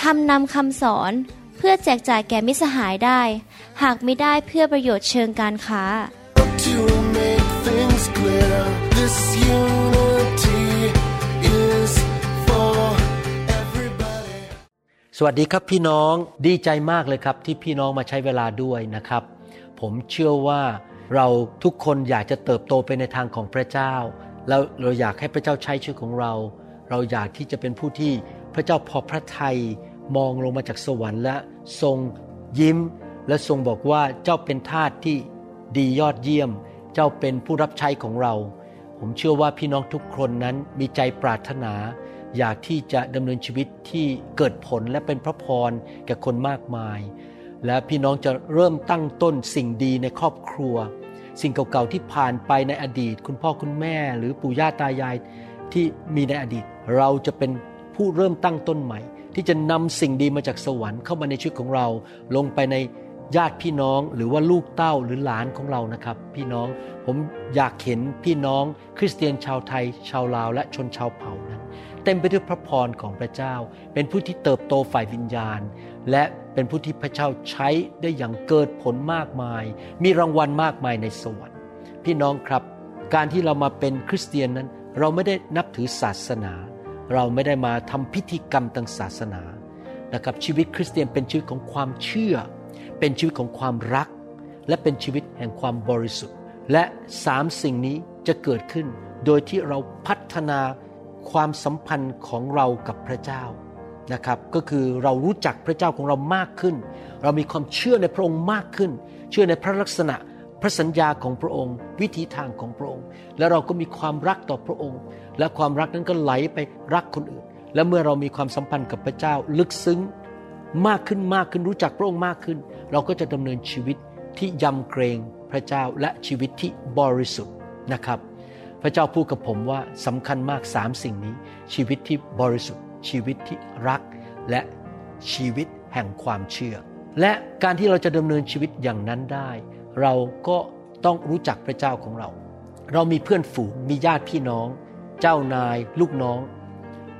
ทำนำคำสอนเพื่อแจกจ่ายแก่มิสหายได้ หากไม่ได้เพื่อประโยชน์เชิงการค้า To make things clear, this unity is for everybody. สวัสดีครับพี่น้องดีใจมากเลยครับที่พี่น้องมาใช้เวลาด้วยนะครับ ผมเชื่อว่าเราทุกคนอยากจะเติบโตไปในทางของพระเจ้า แล้วเราอยากให้พระเจ้าใช้ชีวิตของเรา เราอยากที่จะเป็นผู้ที่ พระเจ้าพอพระทัยมองลงมาจากสวรรค์และทรงยิ้ม และทรงบอกว่าเจ้าเป็นทาสที่ดียอดเยี่ยม เจ้าเป็นผู้รับใช้ของเรา ผมเชื่อว่าพี่น้องทุกคนนั้นมีใจปรารถนา อยากที่จะดำเนินชีวิตที่เกิดผลและเป็นพระพรแก่คนมากมาย และพี่น้องจะเริ่มตั้งต้นสิ่งดีในครอบครัว สิ่งเก่าๆที่ผ่านไปในอดีต คุณพ่อคุณแม่ หรือปู่ย่าตายายที่มีในอดีต เราจะเป็น ผู้เริ่มตั้งต้นใหม่ ที่จะนำสิ่งดีมาจากสวรรค์เข้ามาในชีวิตของเรา ลงไปในญาติพี่น้องหรือว่าลูกเต้าหรือหลานของเรานะครับ พี่น้องผมอยากเห็นพี่น้องคริสเตียนชาวไทย ชาวลาว และชนชาวเผ่านั้น เต็มไปด้วยพระพรของพระเจ้า เป็นผู้ที่เติบโตฝ่ายวิญญาณ และเป็นผู้ที่พระเจ้าใช้ได้อย่างเกิดผลมากมาย มีรางวัลมากมายในสวรรค์พี่น้องครับ การที่เรามาเป็นคริสเตียนนั้น เราไม่ได้นับถือศาสนา เราไม่ได้มาทำพิธีกรรมทางศาสนานะครับชีวิตคริสเตียนเป็นชีวิตของความเชื่อ เป็นชีวิตของความรัก และเป็นชีวิตแห่งความบริสุทธิ์ และสามสิ่งนี้จะเกิดขึ้น โดยที่เราพัฒนาความสัมพันธ์ของเรากับพระเจ้านะครับก็คือเรารู้จักพระเจ้าของเรามากขึ้น เรามีความเชื่อในพระองค์มากขึ้น เชื่อในพระลักษณะพระสัญญาของพระองค์ วิธีทางของพระองค์ และเราก็มีความรักต่อพระองค์ และความรักนั้นก็ไหลไปรักคนอื่น และเมื่อเรามีความสัมพันธ์กับพระเจ้าลึกซึ้งมากขึ้นมากขึ้นรู้จักพระองค์มากขึ้น เราก็จะดำเนินชีวิตที่ยำเกรงพระเจ้าและชีวิตที่บริสุทธิ์นะครับ พระเจ้าพูดกับผมว่าสำคัญมากสามสิ่งนี้ ชีวิตที่บริสุทธิ์ ชีวิตที่รักและชีวิตแห่งความเชื่อ และการที่เราจะดำเนินชีวิตอย่างนั้นได้ เราก็ต้องรู้จักพระเจ้าของเรา เรามีเพื่อนฝูงมีญาติพี่น้อง เจ้านายลูกน้อง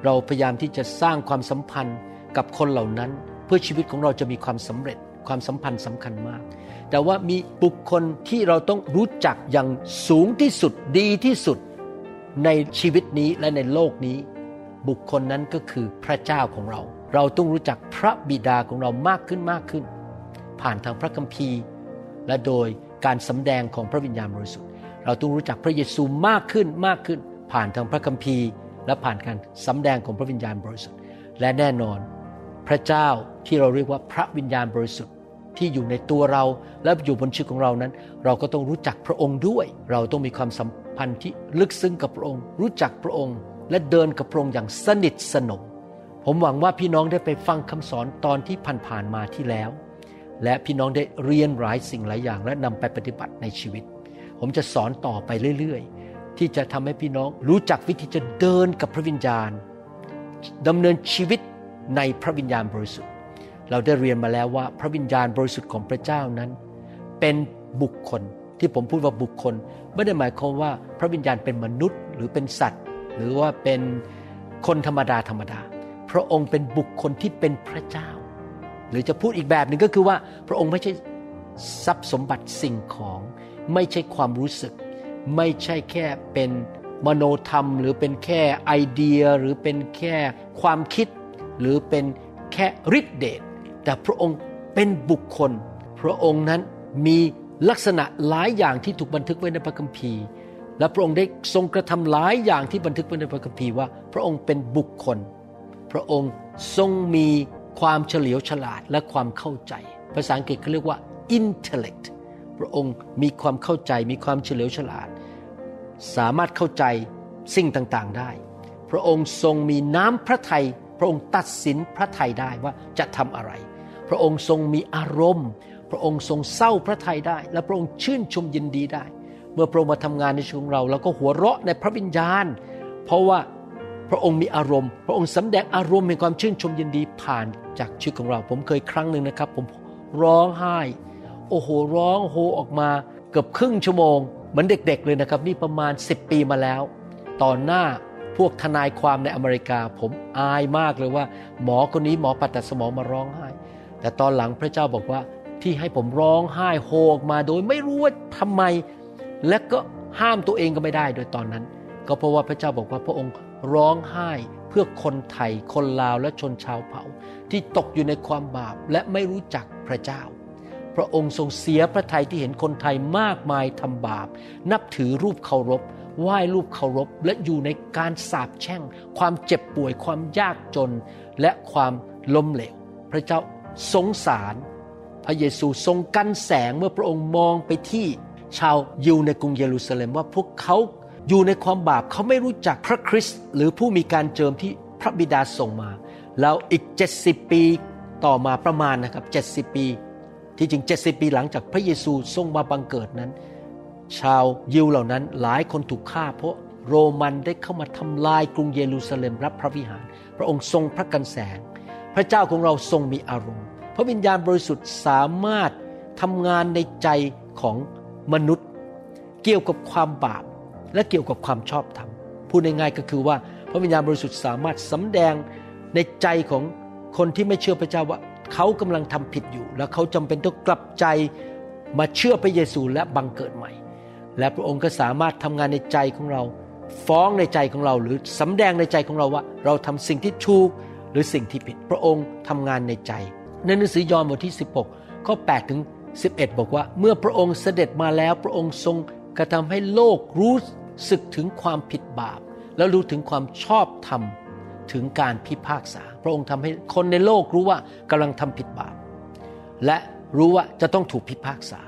เราพยายามที่จะสร้างความสัมพันธ์กับคนเหล่านั้น เพื่อชีวิตของเราจะมีความสำเร็จความสัมพันธ์สำคัญมาก แต่ว่ามีบุคคลที่เราต้องรู้จักอย่างสูงที่สุดดีที่สุดในชีวิตนี้และในโลกนี้ บุคคลนั้นก็คือพระเจ้าของเรา เราต้องรู้จักพระบิดาของเรามากขึ้นมากขึ้น ผ่านทางพระคัมภีร์ และโดยการสำแดงของพระวิญญาณบริสุทธิ์ เราต้องรู้จักพระเยซูมากขึ้นมากขึ้น ผ่านทางพระคัมภีร์ และผ่านการสำแดงของพระวิญญาณบริสุทธิ์ และแน่นอน พระเจ้าที่เราเรียกว่าพระวิญญาณบริสุทธิ์ที่อยู่ในตัวเราและอยู่บนชีวิตของเรานั้น เราก็ต้องรู้จักพระองค์ด้วย เราต้องมีความสัมพันธ์ที่ลึกซึ้งกับพระองค์ รู้จักพระองค์ และเดินกับพระองค์อย่างสนิทสนม ผมหวังว่าพี่น้องได้ไปฟังคำสอนตอนที่ผ่านๆมาที่แล้ว และพี่น้องได้เรียนหลายสิ่งหลายอย่างและนำไปปฏิบัติในชีวิต ผมจะสอนต่อไปเรื่อยๆ ที่จะทำให้พี่น้องรู้จักวิธีจะเดินกับพระวิญญาณดำเนินชีวิตในพระวิญญาณบริสุทธิ์ เราได้เรียนมาแล้วว่าพระวิญญาณบริสุทธิ์ของพระเจ้านั้น เป็นบุคคลที่ผมพูดว่าบุคคล ไม่ได้หมายความว่าพระวิญญาณเป็นมนุษย์ หรือเป็นสัตว์ หรือว่าเป็นคนธรรมดาธรรมดา พระองค์เป็นบุคคลที่เป็นพระเจ้า หรือจะพูดอีกแบบหนึ่งก็คือว่าพระองค์ไม่ใช่ทรัพย์สมบัติสิ่งของไม่ใช่ความรู้สึก ไม่ใช่แค่เป็นมโนธรรม หรือเป็นแค่ไอเดียหรือเป็นแค่ความคิด หรือเป็นแค่ฤทธิเดชแต่พระองค์เป็นบุคคล พระองค์นั้นมีลักษณะหลายอย่างที่ถูกบันทึกไว้ในพระคัมภีร์ และพระองค์ได้ทรงกระทำหลายอย่างที่บันทึกไว้ในพระคัมภีร์ว่า พระองค์เป็นบุคคล พระองค์ทรงมีความเฉลียวฉลาดและความเข้าใจ ภาษาอังกฤษเขาเรียกว่า intellect พระองค์มีความเข้าใจมีความเฉลียวฉลาด สามารถเข้าใจสิ่งต่างๆได้ พระองค์ทรงมีน้ำพระทัยพระองค์ตัดสินพระทัยได้ว่าจะทำอะไร พระองค์ทรงมีอารมณ์ พระองค์ทรงเศร้าพระทัยได้ และพระองค์ชื่นชมยินดีได้ เมื่อพระองค์มาทำงานในชีวิตของเราเราก็หัวเราะในพระวิญญาณ เพราะว่าพระองค์มีอารมณ์ พระองค์สำแดงอารมณ์แห่งความชื่นชมยินดีผ่านจากชีวิตของเรา ผมเคยครั้งหนึ่งนะครับ ผมร้องไห้ โอ้โหร้องโฮออกมาเกือบครึ่งชั่วโมง เหมือนเด็กๆเลยนะครับ นี่ประมาณ 10 ปีมาแล้ว ต่อหน้าพวกทนายความในอเมริกา ผมอายมากเลยว่า หมอคนนี้หมอปัดตัดสมองมาร้องไห้ แต่ตอนหลังพระเจ้าบอกว่าที่ให้ผมร้องไห้โฮกมาโดยไม่รู้ว่าทำไม และก็ห้ามตัวเองก็ไม่ได้โดยตอนนั้น ก็เพราะว่าพระเจ้าบอกว่าพระองค์ร้องไห้เพื่อคนไทยคนลาวและชนชาวเผ่า ที่ตกอยู่ในความบาปและไม่รู้จักพระเจ้า พระองค์ทรงเสียพระทัยที่เห็นคนไทยมากมายทำบาป นับถือรูปเคารพไหว้รูปเคารพ และอยู่ในการสาปแช่ง ความเจ็บป่วยความยากจน และความล้มเหลว พระเจ้าสงสาร พระเยซูทรงกันแสงเมื่อพระองค์มองไปที่ชาวยิวในกรุงเยรูซาเล็มว่าพวกเขาอยู่ในความบาปเขาไม่รู้จักพระคริสต์หรือผู้มีการเจิมที่พระบิดาส่งมา แล้วอีก 70 ปีต่อมาประมาณนะครับ 70 ปี ที่จริง 70 ปีหลังจากพระเยซูทรงมาบังเกิดนั้น ชาวยิวเหล่านั้นหลายคนถูกฆ่า เพราะโรมันได้เข้ามาทำลายกรุงเยรูซาเล็มรับพระวิหาร พระองค์ทรงพระกันแสง พระเจ้าของเราทรงมีอารมณ์ พระวิญญาณบริสุทธิ์สามารถทำงานในใจของมนุษย์ เกี่ยวกับความบาปและเกี่ยวกับความชอบธรรมพูดง่ายๆก็คือว่าพระวิญญาณบริสุทธิ์สามารถสำแดงในใจของคนที่ไม่เชื่อพระเจ้าว่า เขากำลังทำผิดอยู่ แล้วเขาจำเป็นต้องกลับใจมาเชื่อพระเยซูและบังเกิดใหม่ และพระองค์ก็สามารถทำงานในใจของเรา ฟ้องในใจของเราหรือสำแดงในใจของเราว่า เราทำสิ่งที่ถูกหรือสิ่งที่ผิดพระองค์ทำงานในใจ ในหนังสือยอห์นบทที่ 16 ข้อ 8 ถึง 11 บอกว่า เมื่อพระองค์เสด็จมาแล้วพระองค์ทรงกระทำให้โลกรู้สึกถึงความผิดบาป แล้วรู้ถึงความชอบธรรมถึงการพิพากษา ระองค์ทำให้คนในโลกรู้ว่ากำลังทำผิดบาปและรู้ว่าจะต้องถูกพิพากษา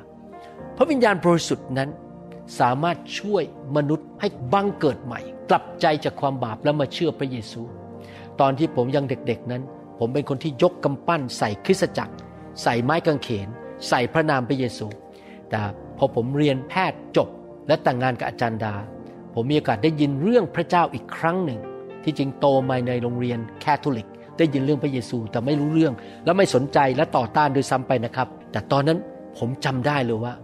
พระวิญญาณบริสุทธิ์นั้นสามารถช่วยมนุษย์ให้บังเกิดใหม่ กลับใจจากความบาปแล้วมาเชื่อพระเยซู ตอนที่ผมยังเด็กๆนั้น ผมเป็นคนที่ยกกำปั้น ใส่คริสตจักร ใส่ไม้กางเขน ใส่พระนามพระเยซู แต่พอผมเรียนแพทย์จบและแต่งงานกับอาจารย์ดา ผมมีโอกาสได้ยินเรื่องพระเจ้าอีกครั้งหนึ่ง ที่จริงโตมาในโรงเรียนแคทอลิก ได้ยินเรื่องพระเยซูแต่ไม่รู้เรื่อง และไม่สนใจและต่อต้านโดยซ้ำไปนะครับ แต่ตอนนั้นผมจำได้เลยว่า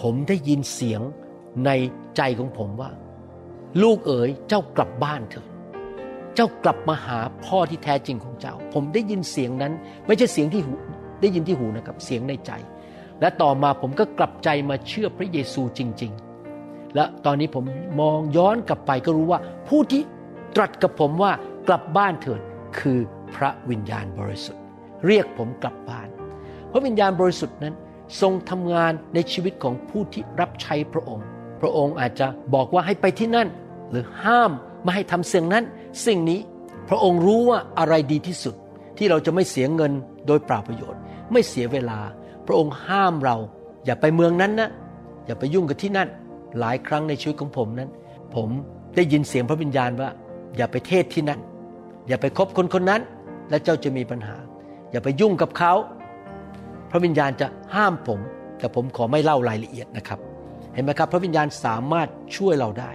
ผมได้ยินเสียงในใจของผมว่า ลูกเอ๋ยเจ้ากลับบ้านเถอะเจ้ากลับมาหาพ่อที่แท้จริงของเจ้า ผมได้ยินเสียงนั้น ไม่ใช่เสียงที่หูได้ยินที่หูนะครับเสียงในใจ และต่อมาผมก็กลับใจมาเชื่อพระเยซูจริง ๆ และตอนนี้ผมมองย้อนกลับไปก็รู้ว่า ผู้ที่ตรัสกับผมว่ากลับบ้านเถิดคือ พระวิญญาณบริสุทธิ์ เรียกผมกลับบ้าน พระวิญญาณบริสุทธิ์นั้นทรงทำงานในชีวิตของผู้ที่รับใช้พระองค์ พระองค์อาจจะบอกว่าให้ไปที่นั่น หรือห้ามไม่ให้ทำสิ่งนั้นสิ่งนี้พระองค์รู้ว่าอะไรดีที่สุดที่เราจะไม่เสียเงินโดยเปล่าประโยชน์ ไม่เสียเวลา พระองค์ห้ามเรา อย่าไปเมืองนั้นนะ อย่าไปยุ่งกับที่นั่น หลายครั้งในชีวิตของผมนั้น ผมได้ยินเสียงพระวิญญาณว่า อย่าไปเทศที่นั่น อย่าไปคบคนคนนั้น และเจ้าจะมีปัญหา อย่าไปยุ่งกับเขา พระวิญญาณจะห้ามผม แต่ผมขอไม่เล่ารายละเอียดนะครับ เห็นไหมครับ พระวิญญาณสามารถช่วยเราได้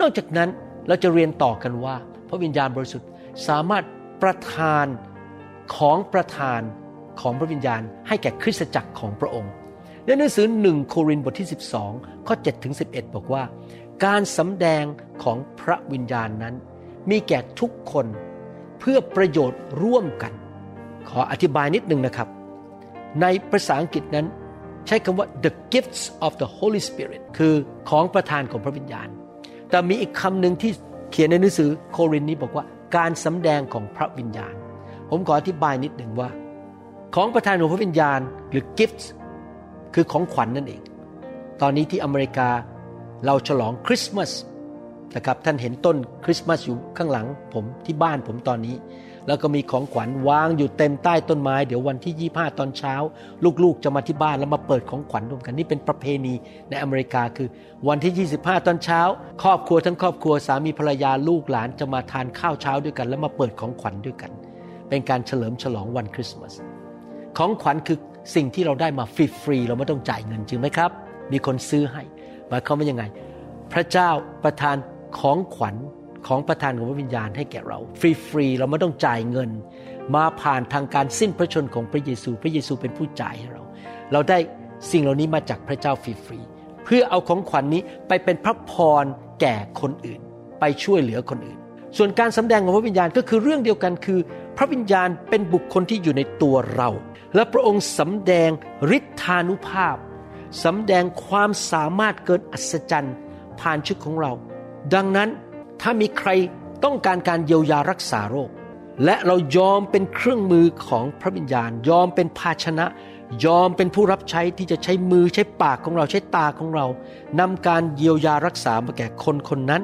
นอกจากนั้นเราจะเรียนต่อกันว่า พระวิญญาณบริสุทธิ์สามารถประทานของประทานของพระวิญญาณ ให้แก่คริสตจักรของพระองค์ในหนังสือหนึ่งโครินธ์บทที่ 12 ข้อ7ถึง11 บอกว่า การสำแดงของพระวิญญาณนั้น มีแก่ทุกคน เพื่อประโยชน์ร่วมกัน ขออธิบายนิดนึงนะครับ ในภาษาอังกฤษนั้น ใช้คำว่า the gifts of the Holy Spirit คือของประทานของพระวิญญาณ แต่มีอีกคำหนึ่งที่เขียนในหนังสือโครินนี้บอกว่าการสำแดงของพระวิญญาณ ผมขออธิบายนิดหนึ่งว่า ของประทานของพระวิญญาณหรือ gifts คือของขวัญนนั่นเอง ตอนนี้ที่อเมริกาเราฉลองคริสต์มาส นะครับท่านเห็นต้นคริสต์มาสอยู่ข้างหลังผมที่บ้านผมตอนนี้ แล้วก็มีของขวัญวางอยู่เต็มใต้ต้นไม้ เดี๋ยววันที่ 25 ตอนเช้า ลูกๆจะมาที่บ้านแล้วมาเปิดของขวัญร่วมกันนี่เป็นประเพณีในอเมริกาคือ วันที่ 25 ตอนเช้า ครอบครัวทั้งครอบครัวสามีภรรยาลูกหลานจะมาทานข้าวเช้าด้วยกัน แล้วมาเปิดของขวัญด้วยกัน เป็นการเฉลิมฉลองวันคริสต์มาสของขวัญคือสิ่งที่เราได้มาฟรีๆเราไม่ต้องจ่ายเงินจริงไหมครับ มีคนซื้อให้หมายความว่ายังไง พระเจ้าประทาน ของขวัญของประทานของพระวิญญาณให้แก่เรา ฟรีๆเราไม่ต้องจ่ายเงิน มาผ่านทางการสิ้นพระชนของพระเยซู พระเยซูเป็นผู้จ่ายให้เรา เราได้สิ่งเหล่านี้มาจากพระเจ้าฟรีๆเพื่อเอาของขวัญนนี้ไปเป็นพระพรแก่คนอื่น ไปช่วยเหลือคนอื่น ส่วนการสำแดงของพระวิญญาณก็คือเรื่องเดียวกันคือ พระวิญญาณเป็นบุคคลที่อยู่ในตัวเรา และพระองค์สำแดงฤทธานุภาพสำแดงความสามารถเกินอัศจรรย์ผ่านชีวิตของเรา ดังนั้นถ้ามีใครต้องการการเยียวยารักษาโรค และเรายอมเป็นเครื่องมือของพระวิญญาณ ยอมเป็นภาชนะ ยอมเป็นผู้รับใช้ที่จะใช้มือใช้ปากของเราใช้ตาของเรานำการเยียวยารักษามาแก่คนคนนั้น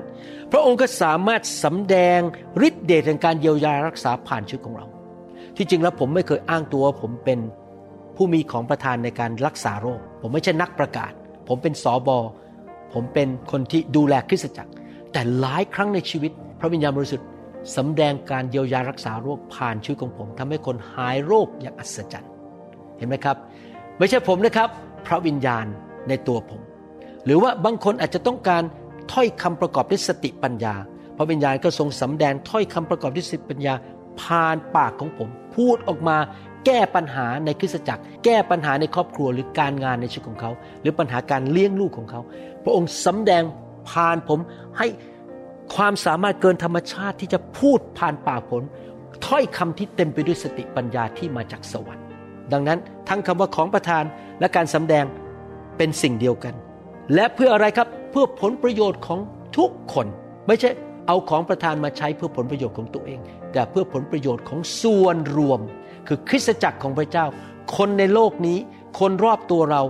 พระองค์ก็สามารถสำแดงฤทธิ์เดชแห่งการเยียวยารักษาผ่านชีวิตของเรา ที่จริงแล้วผมไม่เคยอ้างตัวว่าผมเป็นผู้มีของประทานในการรักษาโรค ผมไม่ใช่นักประกาศ ผมเป็นสอบอผมเป็นคนที่ดูแลคริสตจักร แต่หลายครั้งในชีวิต พระวิญญาณบริสุทธิ์สำแดงการเยียวยารักษาโรคผ่านชีวิตของผมทำให้คนหายโรคอย่างอัศจรรย์ เห็นไหมครับ ไม่ใช่ผมนะครับ พระวิญญาณในตัวผม หรือว่าบางคนอาจจะต้องการถ้อยคำประกอบด้วยสติปัญญา พระวิญญาณก็ทรงสำแดงถ้อยคำประกอบด้วยสติปัญญาผ่านปากของผม พูดออกมาแก้ปัญหาในคริสตจักร แก้ปัญหาในครอบครัวหรือการงานในชีวิตของเขา หรือปัญหาการเลี้ยงลูกของเขา พระองค์สำแดง ผ่านผมให้ความสามารถเกินธรรมชาติที่จะพูดผ่านปากผมถ้อยคำที่เต็มไปด้วยสติปัญญาที่มาจากสวรรค์ ดังนั้นทั้งคำว่าของประทานและการสำแดงเป็นสิ่งเดียวกัน และเพื่ออะไรครับเพื่อผลประโยชน์ของทุกคน ไม่ใช่เอาของประทานมาใช้เพื่อผลประโยชน์ของตัวเอง แต่เพื่อผลประโยชน์ของส่วนรวม คือคริสตจักรของพระเจ้า คนในโลกนี้ คนรอบตัวเรา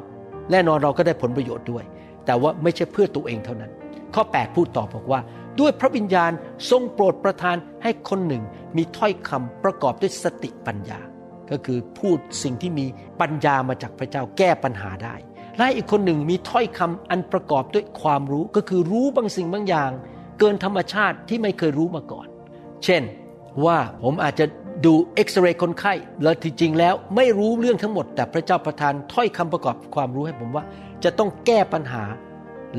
แน่นอนเราก็ได้ผลประโยชน์ด้วย แต่ว่าไม่ใช่เพื่อตัวเองเท่านั้น ข้อ 8 พูดต่อบอกว่า ด้วยพระวิญญาณทรงโปรดประทานให้คนหนึ่งมีถ้อยคำประกอบด้วยสติปัญญา ก็คือพูดสิ่งที่มีปัญญามาจากพระเจ้าแก้ปัญหาได้และอีกคนหนึ่งมีถ้อยคำอันประกอบด้วยความรู้ก็คือรู้บางสิ่งบางอย่าง เกินธรรมชาติที่ไม่เคยรู้มาก่อน เช่นว่าผมอาจจะดูเอ็กซเรย์คนไข้ แล้วที่จริงแล้วไม่รู้เรื่องทั้งหมด แต่พระเจ้าประทานถ้อยคำประกอบความรู้ให้ผมว่า จะต้องแก้ปัญหา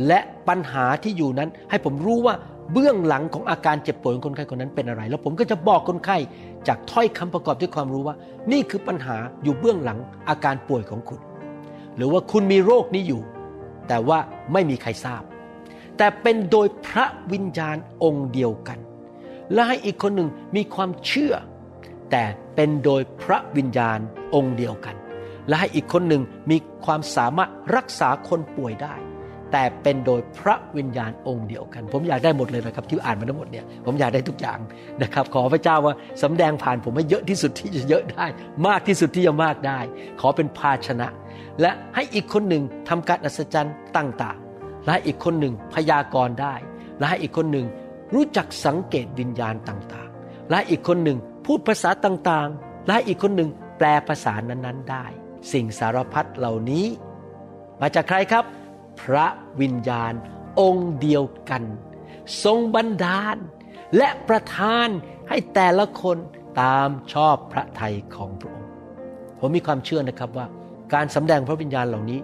และปัญหาที่อยู่นั้น ให้ผมรู้ว่าเบื้องหลังของอาการเจ็บป่วยของคนไข้คนนั้นเป็นอะไร แล้วผมก็จะบอกคนไข้จากถ้อยคำประกอบด้วยความรู้ว่า นี่คือปัญหาอยู่เบื้องหลังอาการป่วยของคุณ หรือว่าคุณมีโรคนี้อยู่ แต่ว่าไม่มีใครทราบ แต่เป็นโดยพระวิญญาณองค์เดียวกัน และให้อีกคนหนึ่งมีความเชื่อ แต่เป็นโดยพระวิญญาณองค์เดียวกัน และให้อีกคนหนึ่งมีความสามารถรักษาคนป่วยได้ แต่เป็นโดยพระวิญญาณองค์เดียวกัน ผมอยากได้หมดเลยนะครับที่อ่านมาทั้งหมดเนี่ยผมอยากได้ทุกอย่างนะครับ ขอพระเจ้าว่าสำแดงผ่านผมให้เยอะที่สุดที่จะเยอะได้ มากที่สุดที่จะมากได้ ขอเป็นภาชนะ และให้อีกคนหนึ่งทำการอัศจรรย์ต่างๆ และให้อีกคนหนึ่งพยากรณ์ได้ และให้อีกคนหนึ่งรู้จักสังเกตวิญญาณต่างๆ และอีกคนหนึ่งพูดภาษาต่างๆ และอีกคนหนึ่งแปลภาษานั้นๆได้ สิ่งสารพัดเหล่านี้ มาจากใครครับ พระวิญญาณองค์เดียวกัน ทรงบันดาล และประทานให้แต่ละคนตามชอบพระทัยของพระองค์ ผมมีความเชื่อนะครับว่า การสำแดงพระวิญญาณเหล่านี้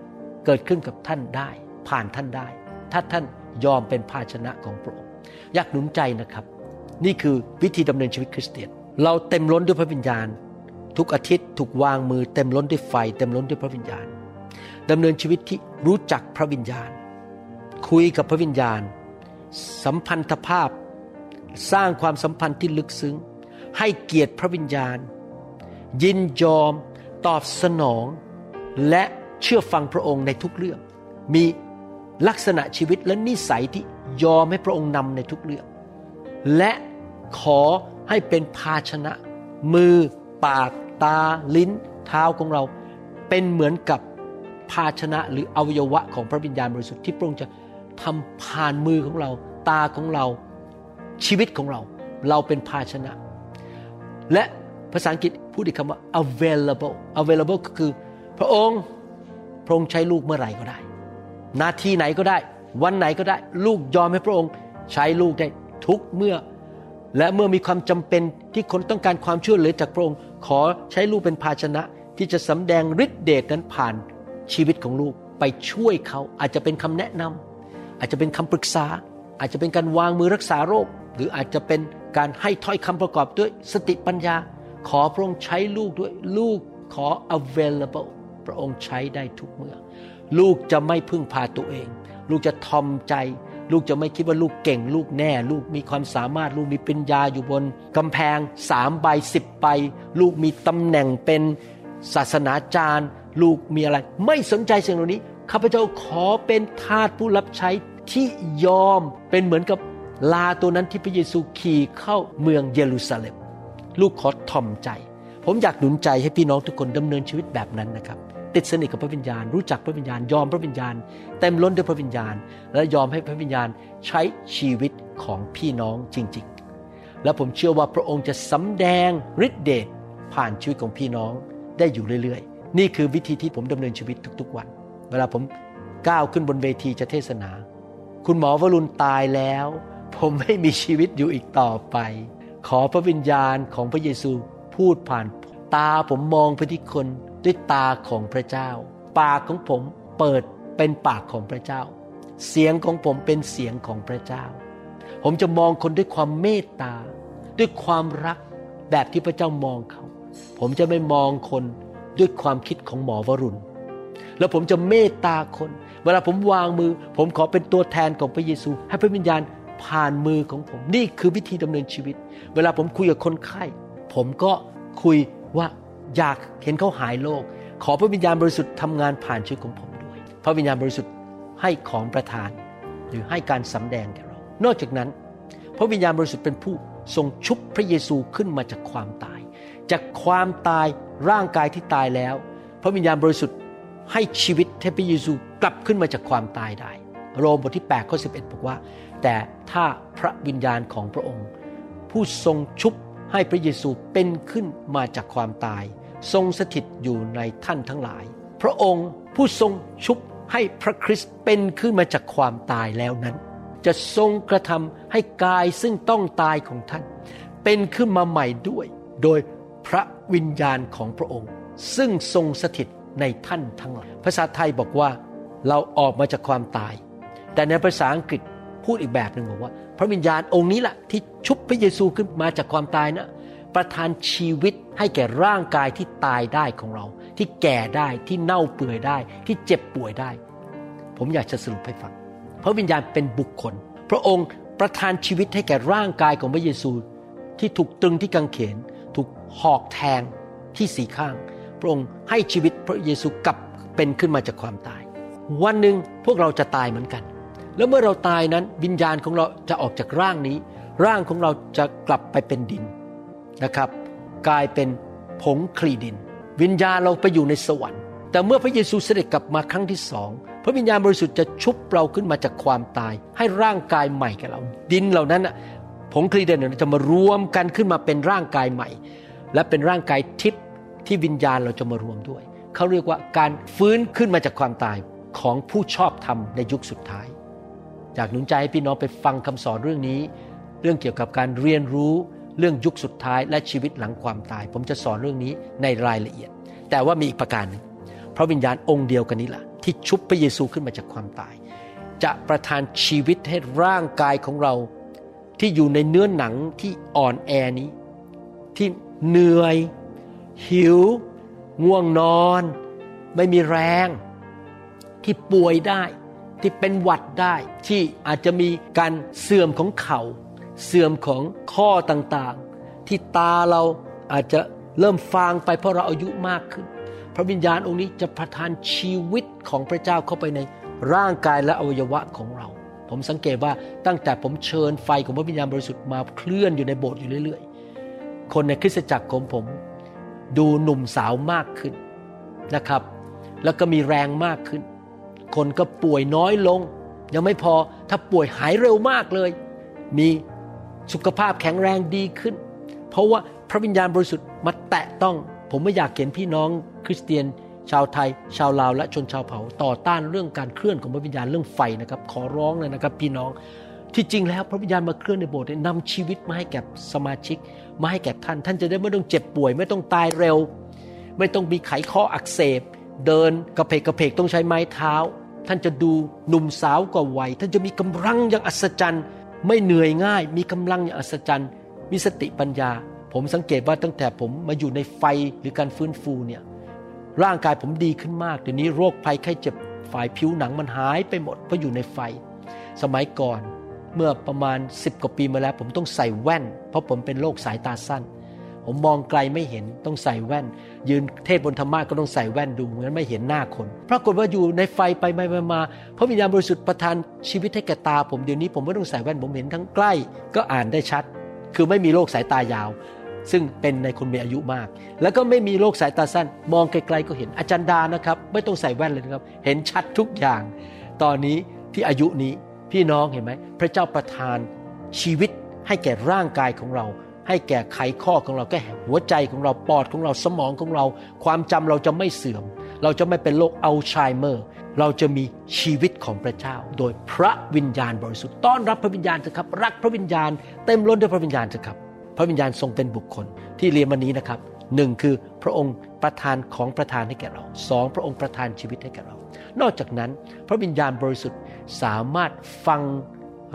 เกิดขึ้นกับท่านได้ ผ่านท่านได้ ถ้าท่านยอมเป็นภาชนะของพระองค์อยากหนุนใจนะครับ นี่คือวิธีดำเนินชีวิตคริสเตียน เราเต็มล้นด้วยพระวิญญาณ ทุกอาทิตย์ถูกวางมือเต็มล้นด้วยไฟ เต็มล้นด้วยพระวิญญาณ ดำเนินชีวิตที่รู้จักพระวิญญาณ คุยกับพระวิญญาณ สัมพันธภาพ สร้างความสัมพันธ์ที่ลึกซึ้ง ให้เกียรติพระวิญญาณ ยินยอม ตอบสนอง และเชื่อฟังพระองค์ในทุกเรื่อง มีลักษณะชีวิตและนิสัยที่ยอมให้พระองค์นำในทุกเรื่อง และขอให้เป็นภาชนะ มือ ปาก ตา ลิ้น เท้าของเรา เป็นเหมือนกับ ภาชนะหรืออวัยวะของพระวิญญาณบริสุทธิ์ที่พระองค์จะทำผ่านมือของเรา ตาของเราชีวิตของเรา เราเป็นภาชนะ และภาษาอังกฤษพูดอีกคำว่า available available ก็คือพระองค์พระองค์ใช้ลูกเมื่อไหร่ก็ได้ นาทีไหนก็ได้ วันไหนก็ได้ ลูกยอมให้พระองค์ใช้ลูกได้ทุกเมื่อ และเมื่อมีความจำเป็นที่คนต้องการความช่วยเหลือจากพระองค์ ขอใช้ลูกเป็นภาชนะที่จะสำแดงฤทธิเดชนั้นผ่าน ชีวิตของลูกไปช่วยเขาอาจจะเป็นคำแนะนำอาจจะเป็นคำปรึกษา อาจจะเป็นการวางมือรักษาโรค หรืออาจจะเป็นการให้ถ้อยคำประกอบด้วยสติปัญญา ขอพระองค์ใช้ลูกด้วยลูกขอ available พระองค์ใช้ได้ทุกเมื่อ ลูกจะไม่พึ่งพาตัวเอง ลูกจะทอมใจ ลูกจะไม่คิดว่าลูกเก่ง ลูกแน่ ลูกมีความสามารถ ลูกมีปัญญาอยู่บนกำแพงสามใบสิบใบ ลูกมีตำแหน่งเป็นศาสนาจารย์ ลูกมีอะไร ไม่สนใจสิ่งเหล่านี้ ข้าพเจ้าขอเป็นทาสผู้รับใช้ที่ยอมเป็นเหมือนกับลาตัวนั้นที่พระเยซูขี่เข้าเมืองเยรูซาเล็ม ลูกขอทอมใจ ผมอยากหนุนใจให้พี่น้องทุกคนดำเนินชีวิตแบบนั้นนะครับ ติดสนิทกับพระวิญญาณ รู้จักพระวิญญาณ ยอมพระวิญญาณ เต็มล้นด้วยพระวิญญาณ และยอมให้พระวิญญาณใช้ชีวิตของพี่น้องจริง ๆ และผมเชื่อว่าพระองค์จะสำแดงฤทธิเดชผ่านชีวิตของพี่น้องได้อยู่เรื่อยๆ นี่คือวิธีที่ผมดำเนินชีวิตทุก ๆ วัน เวลาผมก้าวขึ้นบนเวทีจะเทศนา คุณหมอวรุณตายแล้ว ผมไม่มีชีวิตอยู่อีกต่อไป ขอพระวิญญาณของพระเยซูพูดผ่าน ตาผมมองไปที่คนด้วยตาของพระเจ้า ปากของผมเปิดเป็นปากของพระเจ้า เสียงของผมเป็นเสียงของพระเจ้า ผมจะมองคนด้วยความเมตตา ด้วยความรักแบบที่พระเจ้ามองเขา ผมจะไม่มองคน ด้วยความคิดของหมอวรุณ แล้วผมจะเมตตาคน เวลาผมวางมือ ผมขอเป็นตัวแทนของพระเยซู ให้พระวิญญาณผ่านมือของผม นี่คือวิธีดำเนินชีวิต เวลาผมคุยกับคนไข้ ผมก็คุยว่าอยากเห็นเขาหายโรคขอพระวิญญาณบริสุทธิ์ทำงานผ่านชีวิตของผมด้วย พระวิญญาณบริสุทธิ์ให้ของประทาน หรือให้การสำแดงแก่เรา นอกจากนั้น พระวิญญาณบริสุทธิ์เป็นผู้ทรงชุบพระเยซูขึ้นมาจากความตาย จากความตายร่างกายที่ตายแล้ว พระวิญญาณบริสุทธิ์ให้ชีวิตให้พเยซูกลับขึ้นมาจากความตายได้ โรมบทที่8ข้อ11 บอกว่า แต่ถ้าพระวิญญาณของพระองค์ ผู้ทรงชุบให้พระเยซูเป็นขึ้นมาจากความตาย ทรงสถิตอยู่ในท่านทั้งหลาย พระองค์ผู้ทรงชุบให้พระคริสต์เป็นขึ้นมาจากความตายแล้วนั้น จะทรงกระทำให้กายซึ่งต้องตายของท่าน เป็นขึ้นมาใหม่ด้วย โดย พระวิญญาณของพระองค์ ซึ่งทรงสถิตในท่านทั้งหลายภาษาไทยบอกว่าเราออกมาจากความตาย แต่ในภาษาอังกฤษพูดอีกแบบหนึ่งบอกว่า พระวิญญาณองค์นี้แหละที่ชุบพระเยซูขึ้นมาจากความตายนะ ประทานชีวิตให้แก่ร่างกายที่ตายได้ของเรา ที่แก่ได้ที่เน่าเปื่อยได้ ที่เจ็บป่วยได้ ผมอยากจะสรุปให้ฟังพระวิญญาณเป็นบุคคล พระองค์ประทานชีวิตให้แก่ร่างกายของพระเยซู ที่ถูกตรึงที่กางเขน หอกแทงที่สีข้าง พระองค์ให้ชีวิตพระเยซูกลับเป็นขึ้นมาจากความตาย วันหนึ่งพวกเราจะตายเหมือนกัน แล้วเมื่อเราตายนั้นวิญญาณของเราจะออกจากร่างนี้ ร่างของเราจะกลับไปเป็นดินนะครับ กลายเป็นผงคลีดิน วิญญาณเราไปอยู่ในสวรรค์ แต่เมื่อพระเยซูเสด็จกลับมาครั้งที่สองพระวิญญาณบริสุทธิ์จะชุบเราขึ้นมาจากความตาย ให้ร่างกายใหม่แก่เรา ดินเหล่านั้นน่ะผงคลีดินนั้นจะมารวมกันขึ้นมาเป็นร่างกายใหม่ และเป็นร่างกายทิพย์ที่วิญญาณเราจะมารวมด้วย เขาเรียกว่าการฟื้นขึ้นมาจากความตายของผู้ชอบธรรมในยุคสุดท้ายอยากหนุนใจให้พี่น้องไปฟังคำสอนเรื่องนี้ เรื่องเกี่ยวกับการเรียนรู้เรื่องยุคสุดท้ายและชีวิตหลังความตาย ผมจะสอนเรื่องนี้ในรายละเอียด แต่ว่ามีอีกประการหนึ่งพระวิญญาณองค์เดียวกันนี้แหละที่ชุบพระเยซูขึ้นมาจากความตาย จะประทานชีวิตให้ร่างกายของเราที่อยู่ในเนื้อหนังที่อ่อนแอนี้ ที่ เหนื่อย หิว ง่วงนอน ไม่มีแรง ที่ป่วยได้ ที่เป็นหวัดได้ ที่อาจจะมีการเสื่อมของเขา่า เสื่อมของข้อต่างๆ ที่ตาเราอาจจะเริ่มฟางไปเพราะเราอายุมากขึ้น พระวิญญาณองค์นี้จะประทานชีวิตของพระเจ้าเข้าไปในร่างกายและอวัยวะของเรา ผมสังเกตว่าตั้งแต่ผมเชิญไฟของพระวิญญาณบริสุทธิ์มาเคลื่อนอยู่ในโบสถ์อยู่เรื่อย คนในคริสตจักรของผม ดูหนุ่มสาวมากขึ้นนะครับ แล้วก็มีแรงมากขึ้น คนก็ป่วยน้อยลง ยังไม่พอถ้าป่วยหายเร็วมากเลย มีสุขภาพแข็งแรงดีขึ้น เพราะว่าพระวิญญาณบริสุทธิ์มาแตะต้อง ผมไม่อยากเห็นพี่น้องคริสเตียน ชาวไทย ชาวลาวและชนชาวเผ่าต่อต้านเรื่องการเคลื่อนของพระวิญญาณเรื่องไฟนะครับ ขอร้องเลยนะครับ พี่น้องที่จริงแล้วพระวิญญาณมาเคลื่อนในโบสถ์นี่นำชีวิตมาให้แก่สมาชิก มาให้แก่ท่าน ท่านจะได้ไม่ต้องเจ็บป่วย ไม่ต้องตายเร็ว ไม่ต้องมีไขข้ออักเสบ เดินกระเพกกระเพกต้องใช้ไม้เท้า ท่านจะดูหนุ่มสาวกว่าวัยท่านจะมีกำลังอย่างอัศจรรย์ ไม่เหนื่อยง่าย มีกำลังอย่างอัศจรรย์ มีสติปัญญา ผมสังเกตว่าตั้งแต่ผมมาอยู่ในไฟหรือการฟื้นฟูเนี่ยร่างกายผมดีขึ้นมากเดี๋ยวนี้โรคภัยไข้เจ็บฝ่ายผิวหนังมันหายไปหมดเพราะอยู่ในไฟ สมัยก่อน เมื่อประมาณ 10 กว่าปีมาแล้ว ผมต้องใส่แว่น เพราะผมเป็นโรคสายตาสั้น ผมมองไกลไม่เห็นต้องใส่แว่น ยืนเทศบนธรรมะก็ต้องใส่แว่นดูงั้นไม่เห็นหน้าคนปรากฏว่าอยู่ในไฟไปไปมามาพระวิญญาณบริสุทธิ์ประทานชีวิตให้แก่ตา ผมเดี๋ยวนี้ผมไม่ต้องใส่แว่นผมเห็นทั้งใกล้ ก็อ่านได้ชัด คือไม่มีโรคสายตายาว ซึ่งเป็นในคนมีอายุมาก แล้วก็ไม่มีโรคสายตาสั้น มองไกลๆก็เห็นอาจารย์ดานะครับ ไม่ต้องใส่แว่นเลยนะครับ เห็นชัดทุกอย่าง ตอนนี้ที่อายุนี้ พี่น้องเห็นไหมพระเจ้าประทานชีวิตให้แก่ร่างกายของเรา ให้แก่ไขข้อของเราแก่หัวใจของเราปอดของเราสมองของเรา ความจำเราจะไม่เสื่อม เราจะไม่เป็นโรคอัลไซเมอร์ เราจะมีชีวิตของพระเจ้า โดยพระวิญญาณบริสุทธิ์ต้อนรับพระวิญญาณเถอะครับ รักพระวิญญาณเต็มล้นด้วยพระวิญญาณเถอะครับ พระวิญญาณทรงเป็นบุคคลที่เรียนวันนี้นะครับหนึ่งคือพระองค์ ประทานของประทานให้แก่เราสองพระองค์ประทานชีวิตให้แก่เรา นอกจากนั้นพระวิญญาณบริสุทธิ์สามารถฟัง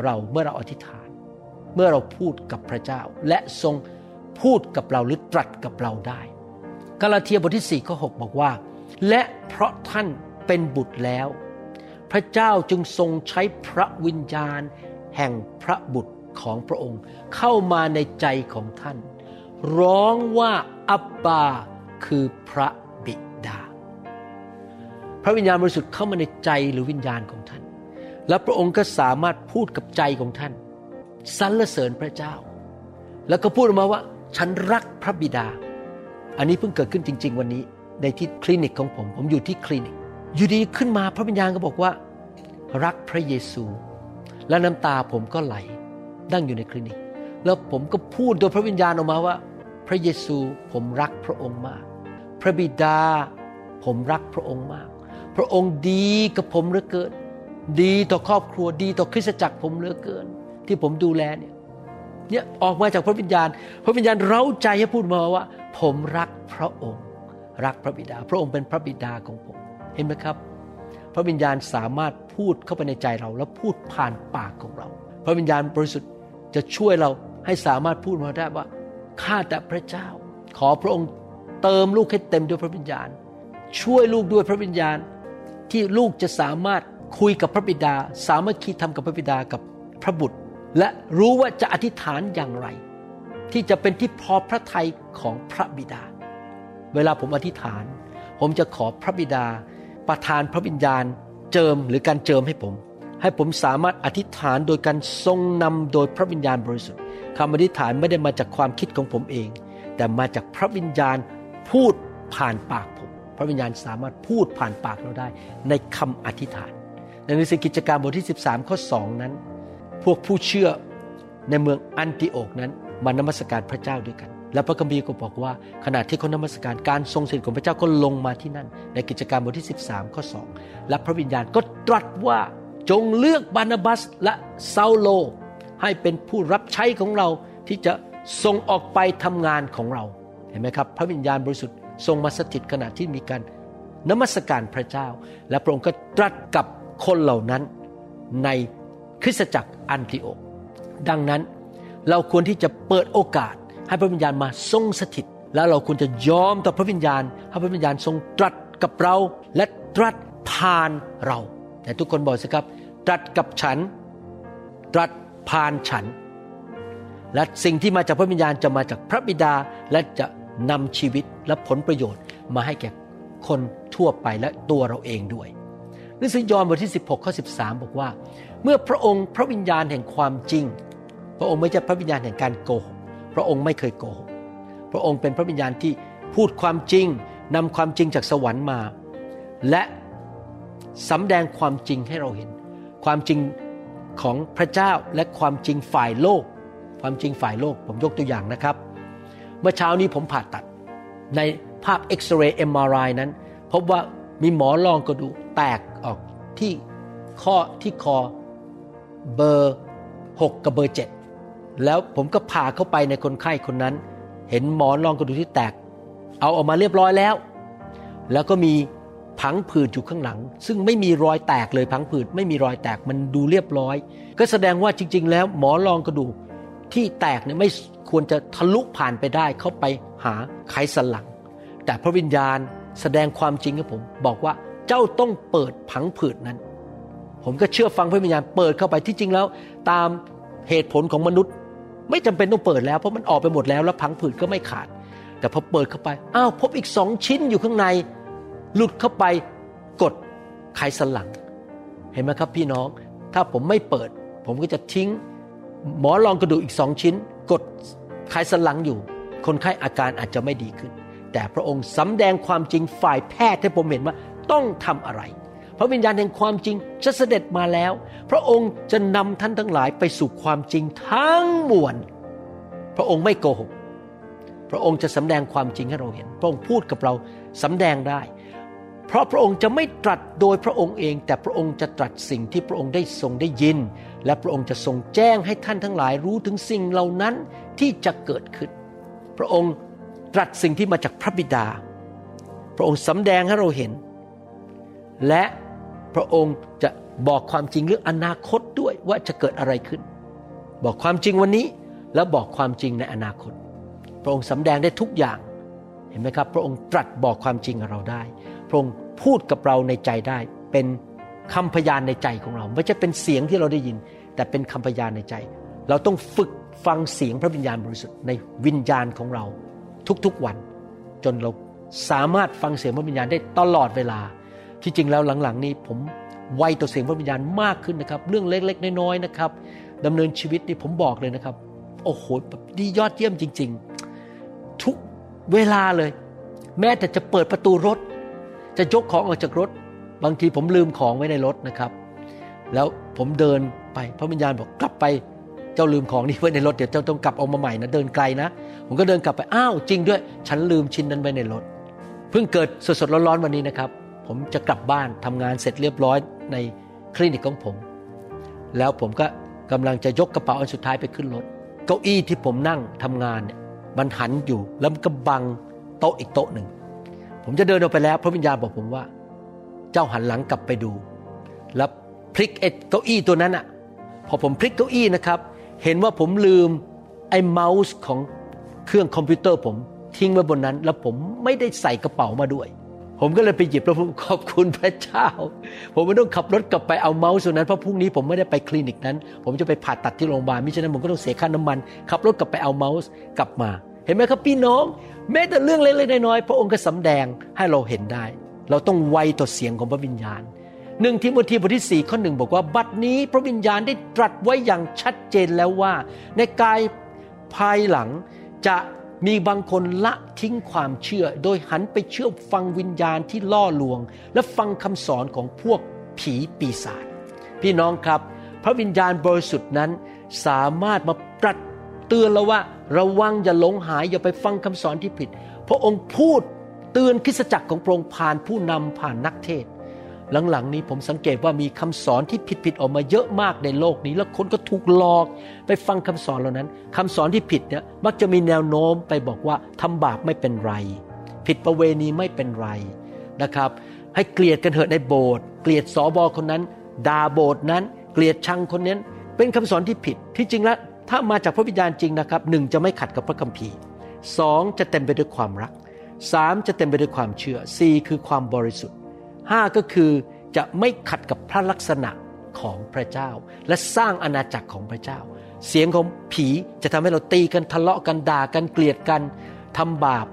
เราเมื่อเราอธิษฐาน เมื่อเราพูดกับพระเจ้า และทรงพูดกับเราหรือตรัสกับเราได้ กาลาเทียบทที่4ข้อ6บอกว่า และเพราะท่านเป็นบุตรแล้ว พระเจ้าจึงทรงใช้พระวิญญาณ แห่งพระบุตรของพระองค์ เข้ามาในใจของท่าน ร้องว่าอับบา คือพระบิดา พระวิญญาณบริสุทธิ์เข้ามาในใจหรือวิญญาณของท่าน และพระองค์ก็สามารถพูดกับใจของท่านสรรเสริญพระเจ้า แล้วก็พูดออกมาว่า ฉันรักพระบิดา อันนี้เพิ่งเกิดขึ้นจริง ๆ วันนี้ ในที่คลินิกของผม ผมอยู่ที่คลินิก อยู่ดีขึ้นมาพระวิญญาณก็บอกว่า รักพระเยซู และน้ำตาผมก็ไหลนั่งอยู่ในคลินิก แล้วผมก็พูดโดยพระวิญญาณออกมาว่า พระเยซูผมรักพระองค์มาก ระบิดา ผมรักพระองค์มาก พระองค์ดีกับผมเหลือเกิน ดีต่อครอบครัวดีต่อคริสตจักรผมเหลือเกิน ที่ผมดูแลเนี่ยเนี่ยออกมาจากพระวิญญาณ พระวิญญาณเร้าใจให้พูดมาว่า ผมรักพระองค์ รักพระบิดา พระองค์เป็นพระบิดาของผม เห็นไหมครับ พระวิญญาณสามารถพูดเข้าไปในใจเรา แล้วพูดผ่านปากของเรา พระวิญญาณบริสุทธิ์จะช่วยเราให้สามารถพูดมาได้ว่าข้าแต่พระเจ้า ขอพระองค์ เติมลูกให้เต็มด้วยพระวิญญาณ ช่วยลูกด้วยพระวิญญาณ ที่ลูกจะสามารถคุยกับพระบิดา สามารถคิดทำกับพระบิดากับพระบุตร และรู้ว่าจะอธิษฐานอย่างไร ที่จะเป็นที่พอพระทัยของพระบิดา เวลาผมอธิษฐาน ผมจะขอพระบิดา ประทานพระวิญญาณ เจิมหรือการเจิมให้ผม ให้ผมสามารถอธิษฐานโดยการทรงนำโดยพระวิญญาณบริสุทธิ์คำอธิษฐานไม่ได้มาจากความคิดของผมเองแต่มาจากพระวิญญาณ พูดผ่านปากผม พระวิญญาณสามารถพูดผ่านปากเราได้ ในคำอธิษฐาน ในหนังสือกิจการบทที่ 13 ข้อ 2 นั้น พวกผู้เชื่อในเมืองอันติโอกนั้นมานมัสการพระเจ้าด้วยกัน และพระคัมภีร์ก็บอกว่าขณะที่เขานมัสการการทรงสถิตของพระเจ้าก็ลงมาที่นั่น ในกิจการบทที่ 13 ข้อ 2 และพระวิญญาณก็ตรัสว่าจงเลือกบานาบัสและซาโล ให้เป็นผู้รับใช้ของเราที่จะส่งออกไปทำงานของเรา ห็นไหมครับ พระวิญญาณบริสุทธิ์ทรงมาสถิตขณะที่มีการนมัสการพระเจ้า และพระองค์ก็ตรัสกับคนเหล่านั้นในคริสตจักรอันติโอก ดังนั้นเราควรที่จะเปิดโอกาสให้พระวิญญาณมาทรงสถิต แล้วเราควรจะยอมต่อพระวิญญาณให้พระวิญญาณทรงตรัสกับเราและตรัสผ่านเรา แต่ทุกคนบอกสิครับ ตรัสกับฉัน ตรัสผ่านฉัน และสิ่งที่มาจากพระวิญญาณจะมาจากพระบิดาและจะ นำชีวิตและผลประโยชน์มาให้แก่คนทั่วไปและตัวเราเองด้วยหนังสือยอห์นบทที่ 16ข้อ13 บอกว่า เมื่อพระองค์พระวิญญาณแห่งความจริง พระองค์ไม่ใช่พระวิญญาณแห่งการโกหกพระองค์ไม่เคยโกหกพระองค์เป็นพระวิญญาณที่พูดความจริงนำความจริงจากสวรรค์มา และสำแดงความจริงให้เราเห็น ความจริงของพระเจ้าและความจริงฝ่ายโลก ความจริงฝ่ายโลกผมยกตัวอย่างนะครับ มื่อเช้านี้ผมผ่าตัด ในภาพเอ็กซเรย์ MRI นั้น พบว่ามีหมอรองกระดูกแตกออกที่ข้อที่คอเบอร์ 6 กับเบอร์ 7 แล้วผมก็ผ่าเข้าไปในคนไข้คนนั้น เห็นหมอนรองกระดูกที่แตก เอาออกมาเรียบร้อยแล้ว แล้วก็มีผังผืดอยู่ข้างหลัง ซึ่งไม่มีรอยแตกเลยผังผืดไม่มีรอยแตกมันดูเรียบร้อย ก็แสดงว่าจริง ๆ แล้วหมอรองกระดูกที่แตกเนี่ยไม่ ควรจะทะลุผ่านไปได้เข้าไปหาไขสันหลัง แต่พระวิญญาณแสดงความจริงกับผม บอกว่าเจ้าต้องเปิดผังผืดนั้น ผมก็เชื่อฟังพระวิญญาณเปิดเข้าไปที่จริงแล้ว ตามเหตุผลของมนุษย์ ไม่จำเป็นต้องเปิดแล้วเพราะมันออกไปหมดแล้วแล้วผังผืดก็ไม่ขาด แต่พอเปิดเข้าไปอ้าวพบอีกสองชิ้นอยู่ข้างใน หลุดเข้าไปกดไขสันหลัง เห็นไหมครับพี่น้อง ถ้าผมไม่เปิด ผมก็จะทิ้ง หมอรองกระดูกอีกสองชิ้น กด ไขสันหลังอยู่ คนไข้อาการอาจจะไม่ดีขึ้น แต่พระองค์สำแดงความจริงฝ่ายแพทย์ให้ผมเห็นว่าต้องทำอะไร พระวิญญาณแห่งความจริงจะเสด็จมาแล้ว พระองค์จะนำท่านทั้งหลายไปสู่ความจริงทั้งมวล พระองค์ไม่โกหก พระองค์จะสำแดงความจริงให้เราเห็น พระองค์พูดกับเราสำแดงได้ เพราะพระองค์จะไม่ตรัสโดยพระองค์เอง แต่พระองค์จะตรัสสิ่งที่พระองค์ได้ทรงได้ยิน และพระองค์จะทรงแจ้งให้ท่านทั้งหลายรู้ถึงสิ่งเหล่านั้นที่จะเกิดขึ้น พระองค์ตรัสสิ่งที่มาจากพระบิดา พระองค์สำแดงให้เราเห็น และพระองค์จะบอกความจริงเรื่องอนาคตด้วยว่าจะเกิดอะไรขึ้น บอกความจริงวันนี้แล้วบอกความจริงในอนาคต พระองค์สำแดงได้ทุกอย่างเห็นไหมครับ พระองค์ตรัสบอกความจริงกับเราได้ พระองค์พูดกับเราในใจได้ เป็นคำพยานในใจของเรา ไม่ใช่เป็นเสียงที่เราได้ยิน แต่เป็นคำพยานในใจ เราต้องฝึกฟังเสียงพระวิญญาณบริสุทธิ์ในวิญญาณของเราทุกๆวัน จนเราสามารถฟังเสียงพระวิญญาณได้ตลอดเวลา ที่จริงแล้วหลังๆ นี้ผมไวต่อเสียงพระวิญญาณมากขึ้นนะครับ เรื่องเล็กๆ น้อยๆนะครับดำเนินชีวิตนี่ผมบอกเลยนะครับ โอ้โหแบบดียอดเยี่ยมจริง ๆ ทุกเวลาเลย แม้แต่จะเปิดประตูรถ จะยกของออกจากรถ บางทีผมลืมของไว้ในรถนะครับ แล้วผมเดินไปพระวิญญาณบอกกลับไปเจ้าลืมของนี่ไว้ในรถเดี๋ยวเจ้าต้องกลับออกมาใหม่นะเดินไกลนะ ผมก็เดินกลับไปอ้าวจริงด้วย ฉันลืมชิ้นนั้นไว้ในรถ เพิ่งเกิดสดๆร้อนๆวันนี้นะครับ ผมจะกลับบ้านทำงานเสร็จเรียบร้อยในคลินิกของผม แล้วผมก็กำลังจะยกกระเป๋าอันสุดท้ายไปขึ้นรถเก้าอี้ที่ผมนั่งทำงานเนี่ยมันหันอยู่แล้วมันก็บังโต๊ะอีกโต๊ะหนึ่ง ผมจะเดินออกไปแล้ว พระวิญญาณบอกผมว่า เจ้าหันหลังกลับไปดู แล้วพลิกไอ้เก้าอี้ตัวนั้นอะพอผมพลิกเก้าอี้นะครับ เห็นว่าผมลืมไอ้เมาส์ของเครื่องคอมพิวเตอร์ผมทิ้งไว้บนนั้น แล้วผมไม่ได้ใส่กระเป๋ามาด้วย ผมก็เลยไปหยิบแล้วผมขอบคุณพระเจ้า ผมไม่ต้องขับรถกลับไปเอาเมาส์ตัวนั้นเพราะพรุ่งนี้ผมไม่ได้ไปคลินิกนั้น ผมจะไปผ่าตัดที่โรงพยาบาลมิฉะนั้นผมก็ต้องเสียค่าน้ำมันขับรถกลับไปเอาเมาส์กลับมา เห็นไหมครับพี่น้อง แม้แต่เรื่องเล็กๆน้อยๆพระองค์ก็สำแดงให้เราเห็นได้ เราต้องไวต่อเสียงของพระวิญญาณหนึ่งทิโมธีบทที่สี่ข้อหนึ่งบอกว่า บัดนี้พระวิญญาณได้ตรัสไว้อย่างชัดเจนแล้วว่า ในกายภายหลังจะมีบางคนละทิ้งความเชื่อ โดยหันไปเชื่อฟังวิญญาณที่ล่อลวง และฟังคำสอนของพวกผีปีศาจพี่น้องครับ พระวิญญาณบริสุทธิ์นั้นสามารถมาตรัส เตือนเราว่าระวังอย่าหลงหายอย่าไปฟังคำสอนที่ผิด พระองค์พูดเตือนคริสจักรของพระองค์ผ่านผู้นำผ่านนักเทศ หลังๆนี้ผมสังเกตว่ามีคำสอนที่ผิดๆออกมาเยอะมากในโลกนี้ แล้วคนก็ถูกหลอกไปฟังคำสอนเหล่านั้นคำสอนที่ผิดเนี่ยมักจะมีแนวโน้มไปบอกว่าทำบาปไม่เป็นไร ผิดประเวณีไม่เป็นไรนะครับ ให้เกลียดกันเถอะในโบสถ์เกลียดสอบอคนนั้นด่าโบสถ์นั้น เกลียดชังคนนั้นเป็นคำสอนที่ผิดที่จริงแล้ว ถ้ามาจากพระวิญญาณจริงนะครับหนึ่งจะไม่ขัดกับพระคัมภีร์สองจะเต็มไปด้วยความรักสามจะเต็มไปด้วยความเชื่อสี่คือความบริสุทธิ์ห้าก็คือจะไม่ขัดกับพระลักษณะของพระเจ้า และสร้างอาณาจักรของพระเจ้า เสียงของผีจะทำให้เราตีกันทะเลาะกันด่ากันเกลียดกันทำบาป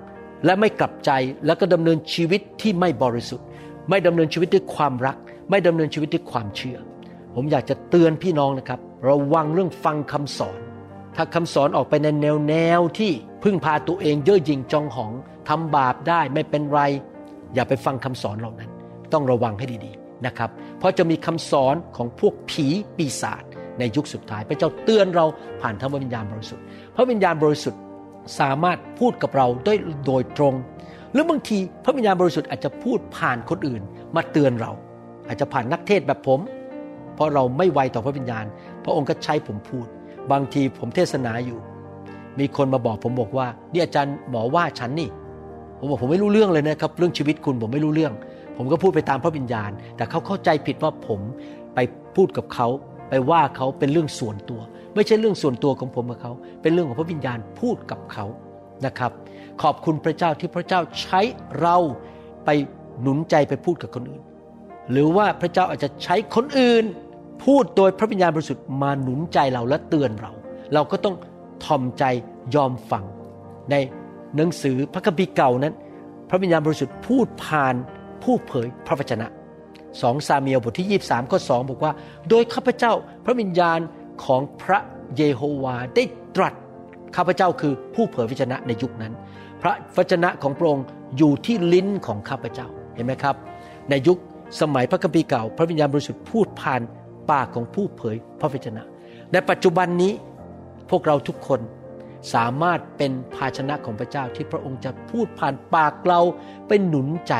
และไม่กลับใจแล้วก็ดำเนินชีวิตที่ไม่บริสุทธิ์ ไม่ดำเนินชีวิตด้วยความรัก ไม่ดำเนินชีวิตด้วยความเชื่อ ผมอยากจะเตือนพี่น้องนะครับ ระวังเรื่องฟังคำสอน ถ้าคำสอนออกไปในแนวแนวที่พึ่งพาตัวเองเย่อหยิ่งจองหองทำบาปได้ไม่เป็นไร อย่าไปฟังคำสอนเหล่านั้น ต้องระวังให้ดีๆนะครับ เพราะจะมีคำสอนของพวกผีปีศาจในยุคสุดท้าย พระเจ้าเตือนเราผ่านทางพระวิญญาณบริสุทธิ์พระวิญญาณบริสุทธิ์สามารถพูดกับเราได้โดยตรง หรือบางทีพระวิญญาณบริสุทธิ์อาจจะพูดผ่านคนอื่นมาเตือนเรา อาจจะผ่านนักเทศแบบผม เพราะเราไม่ไวต่อพระวิญญาณ พระองค์ก็ใช้ผมพูด บางทีผมเทศนาอยู่ มีคนมาบอกผมบอกว่านี่อาจารย์หมอว่าฉันนี่ ผมบอกผมไม่รู้เรื่องเลยนะครับเรื่องชีวิตคุณผมไม่รู้เรื่อง ผมก็พูดไปตามพระวิญญาณ แต่เขาเข้าใจผิดว่าผมไปพูดกับเขาไปว่าเขาเป็นเรื่องส่วนตัว ไม่ใช่เรื่องส่วนตัวของผมกับเขา เป็นเรื่องของพระวิญญาณพูดกับเขานะครับ ขอบคุณพระเจ้าที่พระเจ้าใช้เราไปหนุนใจไปพูดกับคนอื่น หรือว่าพระเจ้าอาจจะใช้คนอื่น พูดโดยพระวิญญาณบริสุทธิ์มาหนุนใจเราและเตือนเรา เราก็ต้องทอมใจยอมฟัง ในหนังสือพระคัมภีร์เก่านั้น พระวิญญาณบริสุทธิ์พูดผ่านผู้เผยพระวจนะสองซาเมียลบทที่ 23ข้อ2บอกว่า โดยข้าพเจ้าพระวิญญาณของพระเยโฮวาได้ตรัสข้าพเจ้าคือผู้เผยพระวจนะในยุคนั้น พระวจนะของพระองค์อยู่ที่ลิ้นของข้าพเจ้าเห็นไหมครับ ในยุคสมัยพระคัมภีร์เก่า พระวิญญาณบริสุทธิ์พูดผ่าน ปากของผู้เผยพระวจนะ ในปัจจุบันนี้พวกเราทุกคนสามารถเป็นภาชนะของพระเจ้าที่พระองค์จะพูดผ่านปากเราไปหนุนใจ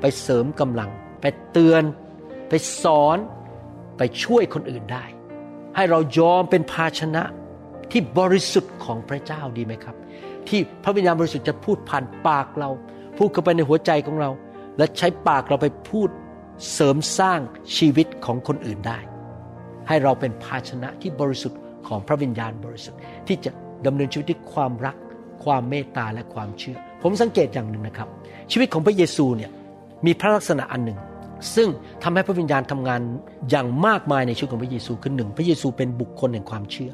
ไปเสริมกำลัง ไปเตือน ไปสอนไปช่วยคนอื่นได้ ให้เรายอมเป็นภาชนะที่บริสุทธิ์ของพระเจ้าดีไหมครับ ที่พระวิญญาณบริสุทธิ์จะพูดผ่านปากเรา พูดเข้าไปในหัวใจของเรา และใช้ปากเราไปพูด เสริมสร้างชีวิตของคนอื่นได้ ให้เราเป็นภาชนะที่บริสุทธิ์ของพระวิญญาณบริสุทธิ์ ที่จะดำเนินชีวิตด้วยความรัก ความเมตตาและความเชื่อ ผมสังเกตอย่างหนึ่งนะครับ ชีวิตของพระเยซูเนี่ยมีพระลักษณะอันหนึ่ง ซึ่งทำให้พระวิญญาณทำงานอย่างมากมายในชีวิตของพระเยซูคือหนึ่งพระเยซูเป็นบุคคลแห่งความเชื่อ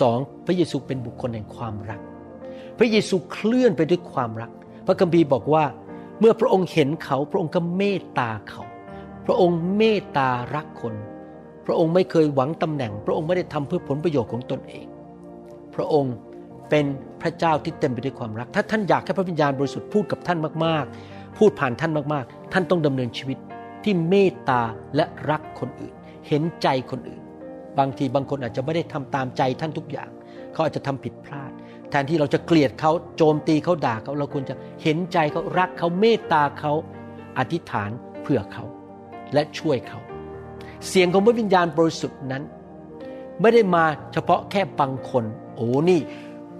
สองพระเยซูเป็นบุคคลแห่งความรัก พระเยซูเคลื่อนไปด้วยความรัก พระคัมภีร์บอกว่า เมื่อพระองค์เห็นเขาพระองค์ก็เมตตาเขา พระองค์เมตตารักคน พระองค์ไม่เคยหวังตำแหน่ง พระองค์ไม่ได้ทำเพื่อผลประโยชน์ของตนเอง พระองค์เป็นพระเจ้าที่เต็มไปด้วยความรัก ถ้าท่านอยากให้พระวิญญาณบริสุทธิ์พูดกับท่านมากๆ พูดผ่านท่านมากๆ ท่านต้องดำเนินชีวิตที่เมตตาและรักคนอื่น เห็นใจคนอื่น บางทีบางคนอาจจะไม่ได้ทำตามใจท่านทุกอย่าง เขาอาจจะทำผิดพลาด แทนที่เราจะเกลียดเขาโจมตีเขาด่าเขาเราควรจะเห็นใจเขารักเขาเมตตาเขาอธิษฐานเพื่อเขา และช่วยเขา เสียงของพระวิญญาณบริสุทธิ์นั้น ไม่ได้มาเฉพาะแค่บางคน โอ้นี่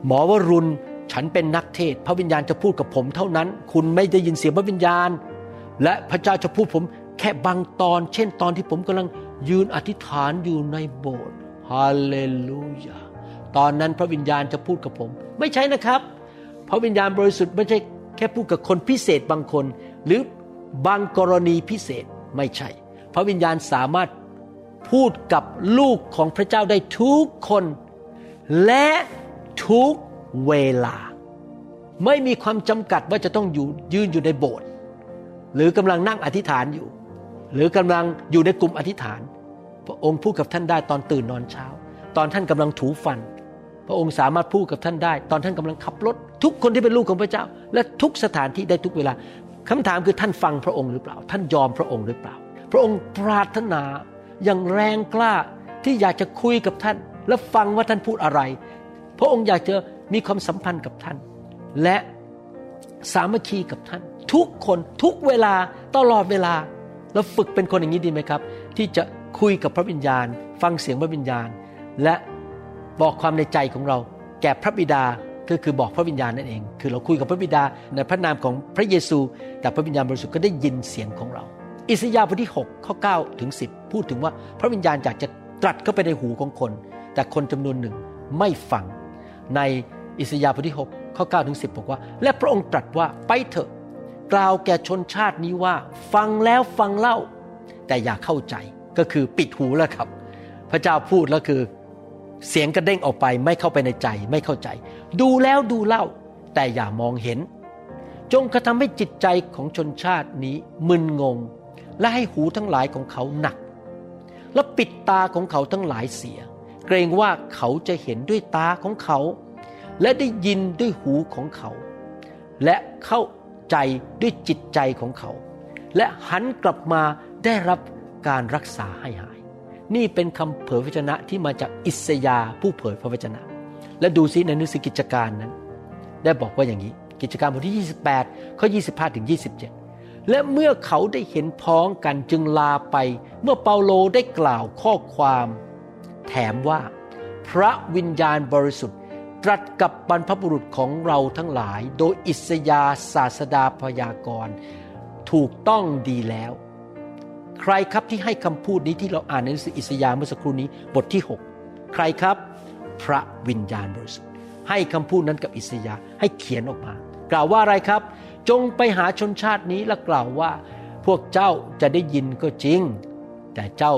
หมอวรุณฉันเป็นนักเทศ พระวิญญาณจะพูดกับผมเท่านั้น คุณไม่ได้ยินเสียงพระวิญญาณ และพระเจ้าจะพูดผมแค่บางตอน เช่นตอนที่ผมกำลังยืนอธิษฐานอยู่ในโบสถ์ฮาเลลูยาตอนนั้นพระวิญญาณจะพูดกับผม ไม่ใช่นะครับ พระวิญญาณบริสุทธิ์ไม่ใช่แค่พูดกับคนพิเศษบางคน หรือบางกรณีพิเศษ ไม่ใช่ พระวิญญาณสามารถพูดกับลูกของพระเจ้าได้ทุกคน และทุกเวลา ไม่มีความจำกัดว่าจะต้องอยู่ยืนอยู่ในโบสถ์หรือกำลังนั่งอธิษฐานอยู่ หรือกำลังอยู่ในกลุ่มอธิษฐาน พระองค์พูดกับท่านได้ตอนตื่นนอนเช้า ตอนท่านกำลังถูฟัน พระองค์สามารถพูดกับท่านได้ ตอนท่านกำลังขับรถ ทุกคนที่เป็นลูกของพระเจ้า และทุกสถานที่ได้ทุกเวลา คำถามคือท่านฟังพระองค์หรือเปล่า ท่านยอมพระองค์หรือเปล่า พระองค์ปรารถนาอย่างแรงกล้าที่อยากจะคุยกับท่าน และฟังว่าท่านพูดอะไร พระองค์อยากจะมีความสัมพันธ์กับท่าน และสามัคคีกับท่าน ทุกคนทุกเวลาตลอดเวลาเราฝึกเป็นคนอย่างนี้ดีไหมครับ ที่จะคุยกับพระวิญญาณ ฟังเสียงพระวิญญาณ และบอกความในใจของเรา แก่พระบิดา ก็คือบอกพระวิญญาณนั่นเอง คือเราคุยกับพระบิดาในพระนามของพระเยซู แต่พระวิญญาณบริสุทธิ์ก็ได้ยินเสียงของเรา อิสยาห์บทที่6ข้อ9ถึง10 พูดถึงว่าพระวิญญาณอยากจะตรัสเข้าไปในหูของคน แต่คนจำนวนหนึ่งไม่ฟัง ในอิสยาห์บทที่6ข้อ9ถึง10 บอกว่า และพระองค์ตรัสว่าไปเถอะ กล่าวแก่ชนชาตินี้ว่า ฟังแล้วฟังเล่า แต่อย่าเข้าใจก็คือปิดหูแล้วครับ พระเจ้าพูดแล้วคือ เสียงกระเด้งออกไปไม่เข้าไปในใจไม่เข้าใจ ดูแล้วดูเล่า แต่อย่ามองเห็น จงกระทำให้จิตใจของชนชาตินี้มึนงง และให้หูทั้งหลายของเขาหนัก และปิดตาของเขาทั้งหลายเสีย เกรงว่าเขาจะเห็นด้วยตาของเขา และได้ยินด้วยหูของเขา และเข้าใจด้วยจิตใจของเขา และหันกลับมาได้รับการรักษาให้หา นี่เป็นคำเผยพระวจนะที่มาจากอิสยาผู้เผยพระวจนะ และดูซิในหนังสือกิจการนั้น ได้บอกว่าอย่างนี้ กิจการบทที่ 28 ข้อ 25 ถึง 27 และเมื่อเขาได้เห็นพ้องกันจึงลาไป เมื่อเปาโลได้กล่าวข้อความ แถมว่า พระวิญญาณบริสุทธิ์ ตรัสกับบรรพบุรุษของเราทั้งหลาย โดยอิสยาศาสดาพยากรณ์ถูกต้องดีแล้ว ใครครับที่ให้คำพูดนี้ที่เราอ่านในหนังสืออิสยาห์เมื่อสักครู่นี้บทที่ 6 ใครครับ พระวิญญาณบริสุทธิ์ให้คำพูดนั้นกับอิสยาห์ให้เขียนออกมา กล่าวว่าอะไรครับ จงไปหาชนชาตินี้และกล่าวว่า พวกเจ้าจะได้ยินก็จริง แต่เจ้า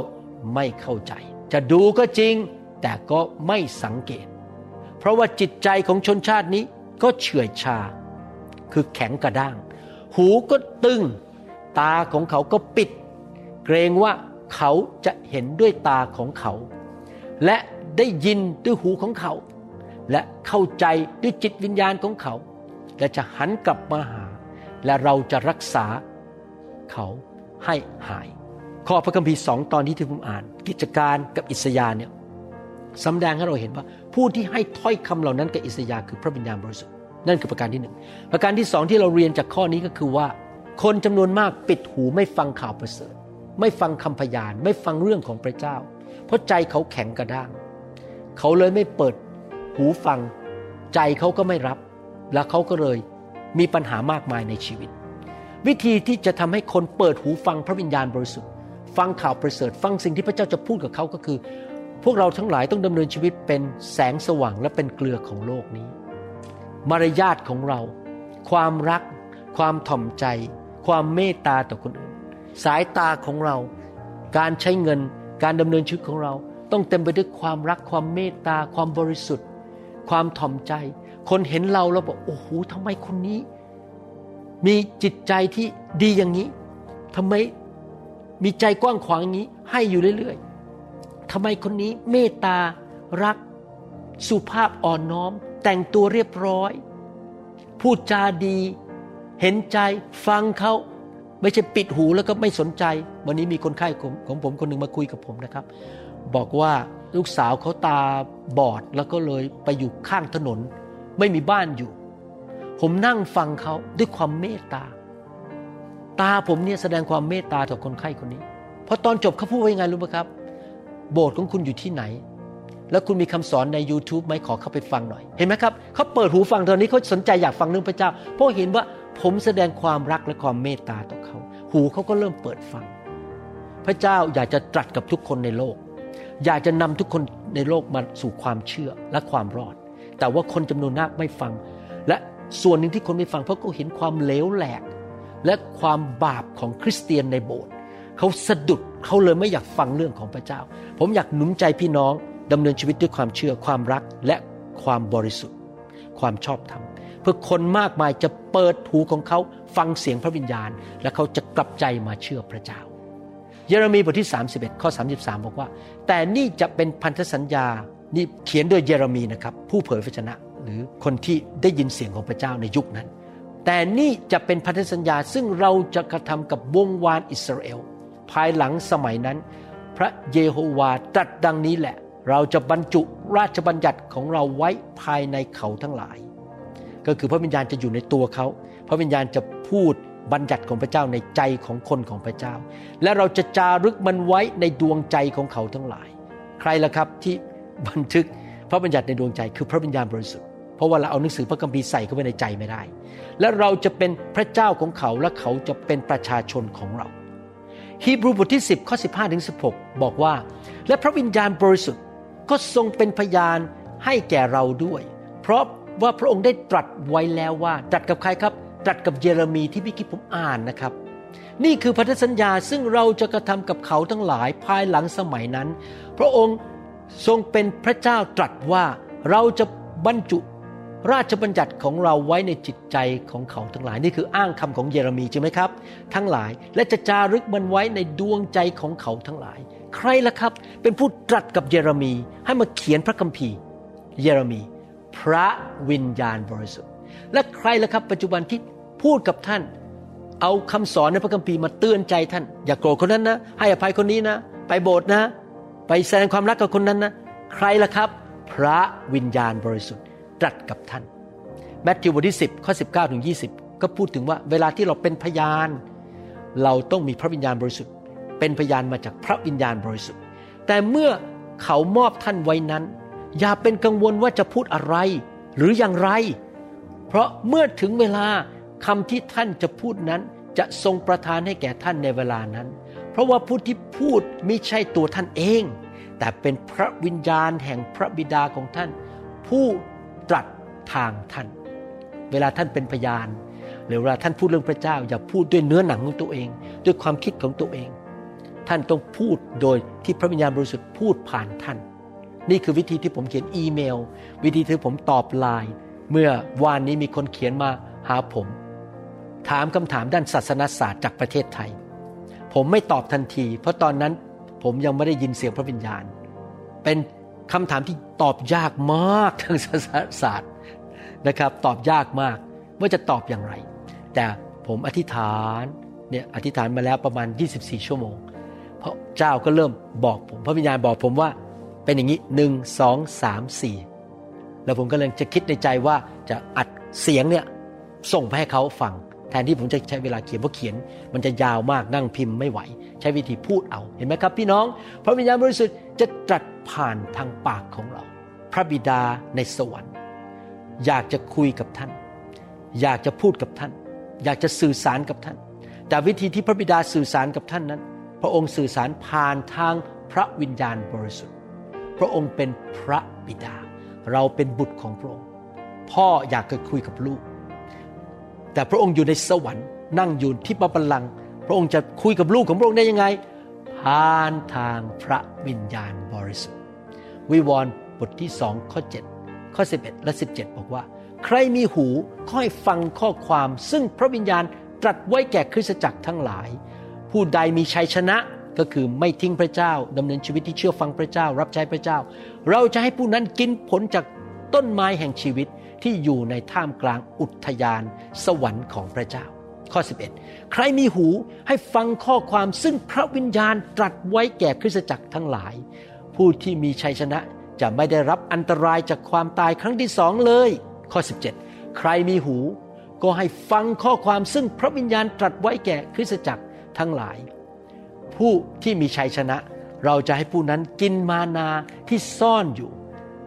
ไม่เข้าใจ จะดูก็จริง แต่ก็ไม่สังเกต เพราะว่าจิตใจของชนชาตินี้ก็เฉื่อยชา คือแข็งกระด้าง หูก็ตึง ตาของเขาก็ปิด เกรงว่าเขาจะเห็นด้วยตาของเขา และได้ยินด้วยหูของเขา และเข้าใจด้วยจิตวิญญาณของเขา และจะหันกลับมาหา และเราจะรักษาเขาให้หาย ข้อพระคัมภีร์สองตอนที่ที่ผมอ่าน กิจการกับอิสยาห์เนี่ยสำแดงให้เราเห็นว่า ผู้ที่ให้ถ้อยคำเหล่านั้นกับอิสยาห์คือพระวิญญาณบริสุทธิ์นั่นคือประการที่หนึ่งประการที่สองที่เราเรียนจากข้อนี้ก็คือว่า คนจำนวนมากปิดหูไม่ฟังข่าวประเสริฐ ไม่ฟังคำพยาน ไม่ฟังเรื่องของพระเจ้า เพราะใจเขาแข็งกระด้าง เขาเลยไม่เปิดหูฟัง ใจเขาก็ไม่รับ แล้วเขาก็เลยมีปัญหามากมายในชีวิต วิธีที่จะทำให้คนเปิดหูฟังพระวิญญาณบริสุทธิ์ ฟังข่าวประเสริฐ ฟังสิ่งที่พระเจ้าจะพูดกับเขาก็คือ พวกเราทั้งหลายต้องดำเนินชีวิตเป็นแสงสว่างและเป็นเกลือของโลกนี้ มารยาทของเรา ความรัก ความถ่อมใจ ความเมตตาต่อคนอื่น สายตาของเรา การใช้เงิน การดำเนินชีวิตของเรา ต้องเต็มไปด้วยความรักความเมตตา ความบริสุทธิ์ ความถ่อมใจ คนเห็นเราแล้วบอกโอ้โหทำไมคนนี้ มีจิตใจที่ดีอย่างนี้ทำไมมีใจกว้างขวางอย่างนี้ ให้อยู่เรื่อยๆทำไมคนนี้เมตตารัก สุภาพอ่อนน้อม แต่งตัวเรียบร้อย พูดจาดี เห็นใจฟังเขา ไม่ใช่ปิดหูแล้วก็ไม่สนใจ วันนี้มีคนไข้ของผมคนหนึ่งมาคุยกับผมนะครับ บอกว่าลูกสาวเขาตาบอดแล้วก็เลยไปอยู่ข้างถนน ไม่มีบ้านอยู่ ผมนั่งฟังเขาด้วยความเมตตา ตาผมเนี่ยแสดงความเมตตาต่อคนไข้คนนี้พอตอนจบเขาพูดว่ายังไงรู้ไหมครับ โบสถ์ของคุณอยู่ที่ไหน แล้วคุณมีคำสอนใน YouTube ไหมขอเข้าไปฟังหน่อย เห็นไหมครับเขาเปิดหูฟังตอนนี้เขาสนใจอยากฟังเรื่องพระเจ้า เพราะเห็นว่า ผมแสดงความรักและความเมตตาต่อเขา หูเขาก็เริ่มเปิดฟัง พระเจ้าอยากจะตรัสกับทุกคนในโลก อยากจะนำทุกคนในโลกมาสู่ความเชื่อและความรอด แต่ว่าคนจำนวนมากไม่ฟัง และส่วนหนึ่งที่คนไม่ฟังเพราะเขาเห็นความเลวแหลก และความบาปของคริสเตียนในโบสถ์เขาสะดุดเขาเลยไม่อยากฟังเรื่องของพระเจ้า ผมอยากหนุนใจพี่น้องดำเนินชีวิตด้วยความเชื่อความรักและความบริสุทธิ์ ความชอบธรรม เพื่อคนมากมายจะเปิดหูของเขาฟังเสียงพระวิญญาณ และเขาจะกลับใจมาเชื่อพระเจ้า เยเรมีบทที่ 31 ข้อ 33 บอกว่า แต่นี่จะเป็นพันธสัญญานี่เขียนโดยเยเรมีนะครับผู้เผยพระชนะ หรือคนที่ได้ยินเสียงของพระเจ้าในยุคนั้น แต่นี่จะเป็นพันธสัญญาซึ่งเราจะกระทำกับวงวานอิสราเอลภายหลังสมัยนั้น พระเยโฮวาตรัสดังนี้แหละ เราจะบรรจุราชบัญญัติของเราไว้ภายในเขาทั้งหลาย ก็คือพระวิญญาณจะอยู่ในตัวเขา พระวิญญาณจะพูดบัญญัติของพระเจ้าในใจของคนของพระเจ้า และเราจะจารึกมันไว้ในดวงใจของเขาทั้งหลาย ใครล่ะครับที่บันทึกพระบัญญัติในดวงใจคือพระวิญญาณบริสุทธิ์เพราะว่าเราเอาหนังสือพระคัมภีร์ใส่เข้าไปในใจไม่ได้ และเราจะเป็นพระเจ้าของเขาและเขาจะเป็นประชาชนของเราฮีบรูบทที่ 10ข้อ15ถึง16 บอกว่า และพระวิญญาณบริสุทธิ์ก็ทรงเป็นพยานให้แก่เราด้วย เพราะ ว่าพระองค์ได้ตรัสไว้แล้วว่า ตรัสกับใครครับ ตรัสกับเยเรมีที่พี่คิดผมอ่านนะครับ นี่คือพันธสัญญาซึ่งเราจะกระทำกับเขาทั้งหลายภายหลังสมัยนั้น พระองค์ทรงเป็นพระเจ้าตรัสว่าเราจะบรรจุราชบัญญัติของเราไว้ในจิตใจของเขาทั้งหลาย นี่คืออ้างคำของเยเรมีใช่ไหมครับ ทั้งหลายและจะจารึกมันไว้ในดวงใจของเขาทั้งหลาย ใครล่ะครับ เป็นผู้ตรัสกับเยเรมีให้มาเขียนพระคัมภีร์ เยเรมี พระวิญญาณบริสุทธิ์ และใครล่ะครับ ปัจจุบันที่พูดกับท่าน เอาคำสอนในพระคัมภีร์มาเตือนใจท่าน อย่าโกรธคนนั้นนะ ให้อภัยคนนี้นะ ไปโบสถ์นะ ไปแสดงความรักกับคนนั้นนะ ใครล่ะครับ พระวิญญาณบริสุทธิ์ตรัสกับท่านแมทธิวบทที่ 10ข้อ19ถึง20 ก็พูดถึงว่าเวลาที่เราเป็นพยาน เราต้องมีพระวิญญาณบริสุทธิ์ เป็นพยานมาจากพระวิญญาณบริสุทธิ์ แต่เมื่อเขามอบท่านไว้นั้น อย่าเป็นกังวลว่าจะพูดอะไร หรืออย่างไร เพราะเมื่อถึงเวลาคำที่ท่านจะพูดนั้น จะทรงประทานให้แก่ท่านในเวลานั้น เพราะว่าผู้ที่พูดไม่ใช่ตัวท่านเอง แต่เป็นพระวิญญาณแห่งพระบิดาของท่าน ผู้ตรัสทางท่าน เวลาท่านเป็นพยานหรือเวลาท่านพูดเรื่องพระเจ้า อย่าพูดด้วยเนื้อหนังของตัวเอง ด้วยความคิดของตัวเอง ท่านต้องพูดโดยที่พระวิญญาณบริสุทธิ์พูดผ่านท่าน นี่คือวิธีที่ผมเขียนอีเมล วิธีที่ผมตอบไลน์เมื่อวานนี้มีคนเขียนมาหาผม ถามคำถามด้านศาสนศาสตร์จากประเทศไทย ผมไม่ตอบทันที เพราะตอนนั้นผมยังไม่ได้ยินเสียงพระวิญญาณ เป็นคำถามที่ตอบยากมากทางศาสนศาสตร์นะครับ ตอบยากมากว่าจะตอบอย่างไร แต่ผมอธิษฐานเนี่ยอธิษฐานมาแล้วประมาณ 24 ชั่วโมงเพราะเจ้าก็เริ่มบอกผม พระวิญญาณบอกผมว่า เป็นอย่างนี้หนึ่งสองสามสี่แล้วผมก็เลยจะคิดในใจว่าจะอัดเสียงเนี่ยส่งไปให้เขาฟัง แทนที่ผมจะใช้เวลาเขียนเพราะเขียน มันจะยาวมากนั่งพิมพ์ไม่ไหว ใช้วิธีพูดเอาเห็นไหมครับ พี่น้อง พระวิญญาณบริสุทธิ์จะตรัสผ่านทางปากของเรา พระบิดาในสวรรค์ อยากจะคุยกับท่าน อยากจะพูดกับท่าน อยากจะสื่อสารกับท่าน แต่วิธีที่พระบิดาสื่อสารกับท่านนั้น พระองค์สื่อสารผ่านทางพระวิญญาณบริสุทธิ์ ระองค์เป็นพระบิดา เราเป็นบุตรของพระองค์ พ่ออยากจะคุยกับลูก แต่พระองค์อยู่ในสวรรค์นั่งอยู่ที่พระบัลลังก์พระองค์จะคุยกับลูกของพระองค์ได้ยังไง ผ่านทางพระวิญญาณบริสุทธิ์ วิวรณ์บทที่สองข้อ 7 ข้อ 11 และ 17 บอกว่า ใครมีหูก็ให้ฟังข้อความ ซึ่งพระวิญญาณตรัสไว้แก่คริสตจักรทั้งหลาย ผู้ใดมีชัยชนะ ก็คือไม่ทิ้งพระเจ้าดำเนินชีวิตที่เชื่อฟังพระเจ้า รับใช้พระเจ้า เราจะให้ผู้นั้นกินผลจากต้นไม้แห่งชีวิตที่อยู่ในท่ามกลางอุทยานสวรรค์ของพระเจ้า ข้อ 11 ใครมีหูให้ฟังข้อความซึ่งพระวิญญาณตรัสไว้แก่คริสตจักรทั้งหลาย ผู้ที่มีชัยชนะจะไม่ได้รับอันตรายจากความตายครั้งที่สองเลย ข้อ 17 ใครมีหู ก็ให้ฟังข้อความซึ่งพระวิญญาณตรัสไว้แก่คริสตจักรทั้งหลาย ผู้ที่มีชัยชนะ เราจะให้ผู้นั้นกินมานาที่ซ่อนอยู่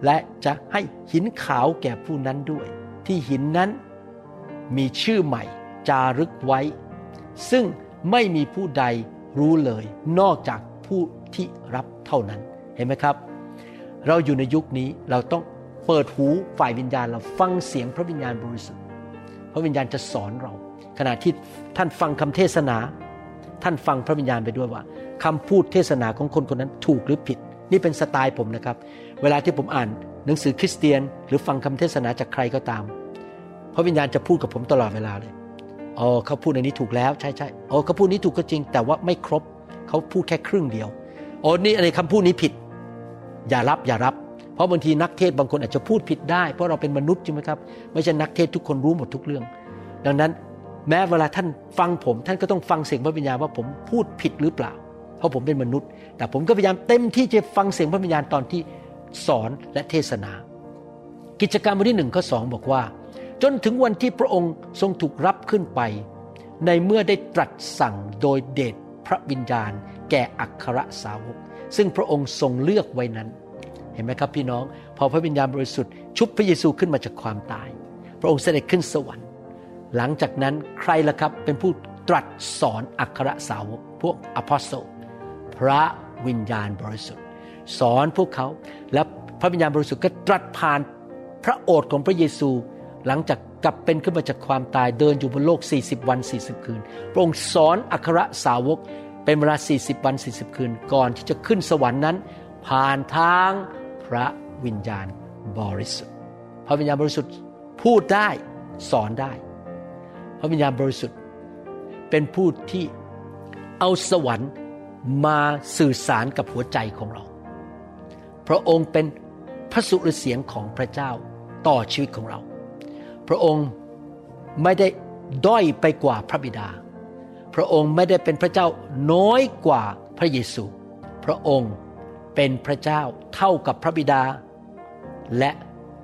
และจะให้หินขาวแก่ผู้นั้นด้วย ที่หินนั้นมีชื่อใหม่จารึกไว้ ซึ่งไม่มีผู้ใดรู้เลย นอกจากผู้ที่รับเท่านั้นเห็นไหมครับ เราอยู่ในยุคนี้เราต้องเปิดหูฝ่ายวิญญาณเราฟังเสียงพระวิญญาณบริสุทธิ์ พระวิญญาณจะสอนเรา ขณะที่ท่านฟังคำเทศนา ท่านฟังพระวิญญาณไปด้วยว่าคำพูดเทศนาของคนคนนั้นถูกหรือผิด นี่เป็นสไตล์ผมนะครับ เวลาที่ผมอ่านหนังสือคริสเตียน หรือฟังคำเทศนาจากใครก็ตาม พระวิญญาณจะพูดกับผมตลอดเวลาเลยอ๋อเขาพูดในนี้ถูกแล้วใช่ใช่อ๋อเขาพูดนี้ถูกก็จริง แต่ว่าไม่ครบเขาพูดแค่ครึ่งเดียวอ๋อนี่อะไรคำพูดนี้ผิด อย่ารับอย่ารับ เพราะบางทีนักเทศบางคนอาจจะพูดผิดได้ เพราะเราเป็นมนุษย์ใช่ไหมครับไม่ใช่นักเทศทุกคนรู้หมดทุกเรื่อง ดังนั้น แม้เวลาท่านฟังผม ท่านก็ต้องฟังเสียงพระวิญญาณว่าผมพูดผิดหรือเปล่า เพราะผมเป็นมนุษย์ แต่ผมก็พยายามเต็มที่จะฟังเสียงพระวิญญาณตอนที่สอนและเทศนา กิจการบทที่หนึ่งข้อสองบอกว่า จนถึงวันที่พระองค์ทรงถูกรับขึ้นไป ในเมื่อได้ตรัสสั่งโดยเดชพระวิญญาณ แก่อัครสาวก ซึ่งพระองค์ทรงเลือกไว้นั้น เห็นไหมครับพี่น้อง พอพระวิญญาณบริสุทธิ์ชุบพระเยซูขึ้นมาจากความตาย พระองค์เสด็จขึ้นสวรรค์ หลังจากนั้นใครล่ะครับเป็นผู้ตรัสสอนอัครสาวกพวกอพอสโซพระวิญญาณบริสุทธิ์ สอนพวกเขาและพระวิญญาณบริสุทธิ์ก็ตรัสผ่านพระโอษฐ์ของพระเยซู หลังจากกลับเป็นขึ้นมาจากความตายเดินอยู่บนโลก 40 วัน 40 คืน พระองค์สอนอัครสาวกเป็นเวลา 40 วัน 40 คืน ก่อนที่จะขึ้นสวรรค์นั้น ผ่านทางพระวิญญาณบริสุทธิ์ พระวิญญาณบริสุทธิ์พูดได้สอนได้ พระวิญญาณบริสุทธิ์ เป็นผู้ที่เอาสวรรค์มาสื่อสารกับหัวใจของเรา พระองค์เป็นพระสุรเสียงของพระเจ้าต่อชีวิตของเรา พระองค์ไม่ได้ด้อยไปกว่าพระบิดา พระองค์ไม่ได้เป็นพระเจ้าน้อยกว่าพระเยซู พระองค์เป็นพระเจ้าเท่ากับพระบิดา และ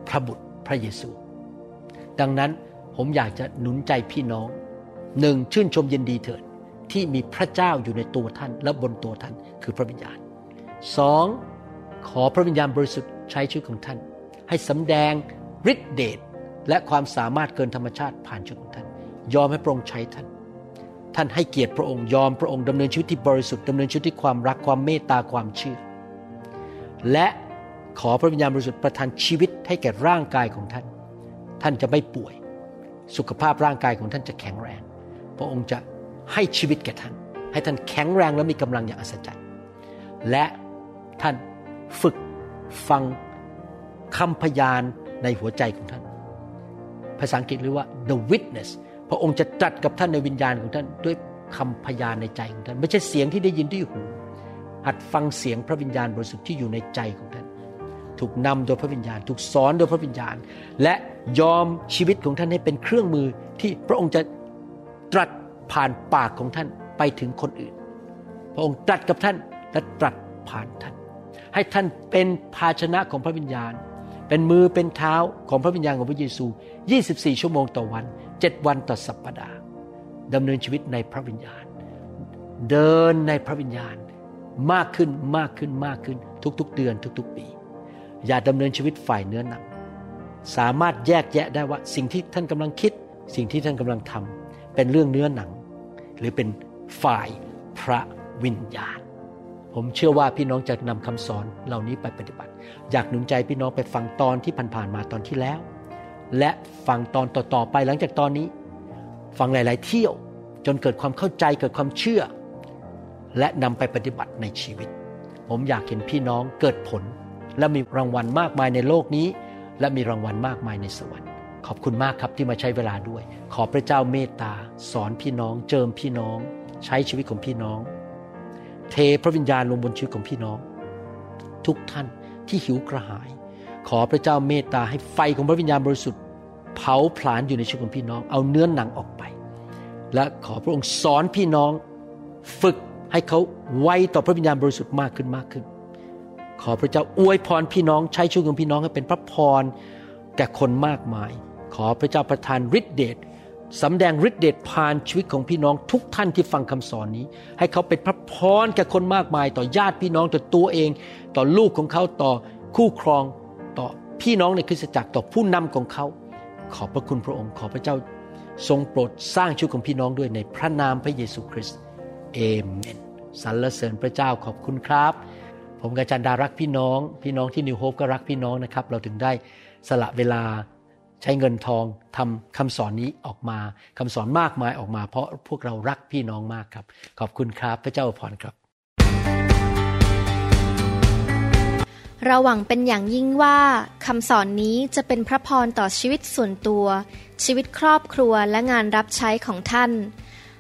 พระบุตรพระเยซู ดังนั้น ผมอยากจะหนุนใจพี่น้องหนึ่งชื่นชมยินดีเถิดที่มีพระเจ้าอยู่ในตัวท่านและบนตัวท่านคือพระวิญญาณสองขอพระวิญญาณบริสุทธิ์ใช้ชีวิตของท่าน ให้สำแดงฤทธิเดชและความสามารถเกินธรรมชาติผ่านชีวิตของท่าน ยอมให้พระองค์ใช้ท่าน ท่านให้เกียรติพระองค์ยอมพระองค์ดำเนินชีวิตที่บริสุทธิ์ดำเนินชีวิตที่ความรักความเมตตาความเชื่อ และขอพระวิญญาณบริสุทธิ์ประทานชีวิตให้แก่ร่างกายของท่าน ท่านจะไม่ป่วย สุขภาพร่างกายของท่านจะแข็งแรง พระองค์จะให้ชีวิตแก่ท่าน ให้ท่านแข็งแรงและมีกำลังอย่างอัศจรรย์ และท่านฝึกฟังคำพยานในหัวใจของท่าน ภาษาอังกฤษเรียกว่า the witness พระองค์จะตรัสกับท่านในวิญญาณของท่านด้วยคำพยานในใจของท่าน ไม่ใช่เสียงที่ได้ยินที่หูหัดฟังเสียงพระวิญญาณบริสุทธิ์ที่อยู่ในใจของท่าน ถูกนำโดยพระวิญญาณ ถูกสอนโดยพระวิญญาณ และยอมชีวิตของท่านให้เป็นเครื่องมือที่พระองค์จะตรัสผ่านปากของท่านไปถึงคนอื่น พระองค์ตรัสกับท่านและตรัสผ่านท่าน ให้ท่านเป็นภาชนะของพระวิญญาณ เป็นมือเป็นเท้าของพระวิญญาณของพระเยซู 24 ชั่วโมงต่อวัน 7 วันต่อสัปปดาห์ดำเนินชีวิตในพระวิญญาณ เดินในพระวิญญาณมากขึ้นมากขึ้นมากขึ้นทุกๆ เดือนทุก ๆ ปี อย่าดำเนินชีวิตฝ่ายเนื้อหนัง สามารถแยกแยะได้ว่าสิ่งที่ท่านกำลังคิด สิ่งที่ท่านกำลังทำเป็นเรื่องเนื้อหนัง หรือเป็นฝ่ายพระวิญญาณ ผมเชื่อว่าพี่น้องจะนำคำสอนเหล่านี้ไปปฏิบัติ อยากหนุนใจพี่น้องไปฟังตอนที่ผ่านๆมาตอนที่แล้ว และฟังตอนต่อๆไปหลังจากตอนนี้ ฟังหลาย ๆ เที่ยวจนเกิดความเข้าใจเกิดความเชื่อ และนำไปปฏิบัติในชีวิต ผมอยากเห็นพี่น้องเกิดผล และมีรางวัลมากมายในโลกนี้ และมีรางวัลมากมายในสวรรค์ ขอบคุณมากครับที่มาใช้เวลาด้วย ขอพระเจ้าเมตตา สอนพี่น้อง เจิมพี่น้อง ใช้ชีวิตของพี่น้อง เทพระวิญญาณลงบนชีวิตของพี่น้อง ทุกท่านที่หิวกระหาย ขอพระเจ้าเมตตาให้ไฟของพระวิญญาณบริสุทธิ์ เผาผลาญอยู่ในชีวิตของพี่น้อง เอาเนื้อหนังออกไป และขอพระองค์สอนพี่น้อง ฝึกให้เขาไวต่อพระวิญญาณบริสุทธิ์มากขึ้นมากขึ้น ขอพระเจ้าอวยพรพี่น้องใช้ชีวิตของพี่น้องให้เป็นพระพรแก่คนมากมาย ขอพระเจ้าประทานฤทธิเดชสำแดงฤทธิเดชผ่านชีวิตของพี่น้องทุกท่านที่ฟังคำสอนนี้ ให้เขาเป็นพระพรแก่คนมากมาย ต่อญาติพี่น้องต่อตัวเอง ต่อลูกของเขาต่อคู่ครองต่อพี่น้องในคริสตจักรต่อผู้นำของเขา ขอบพระคุณพระองค์ ขอพระเจ้าทรงโปรดสร้างชีวิตของพี่น้องด้วยในพระนามพระเยซูคริสต์อาเมนสรรเสริญพระเจ้าขอบคุณครับ ผมกับอาจารย์ดารักพี่น้อง พี่น้องที่ New Hope ก็รักพี่น้องนะครับ เราถึงได้สละเวลาใช้เงินทองทำคำสอนนี้ออกมาคำสอนมากมายออกมา เพราะพวกเรารักพี่น้องมากครับ ขอบคุณครับพระเจ้าอวยพรครับ เราหวังเป็นอย่างยิ่งว่าคำสอนนี้จะเป็นพระพรต่อชีวิตส่วนตัว ชีวิตครอบครัวและงานรับใช้ของท่าน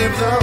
save the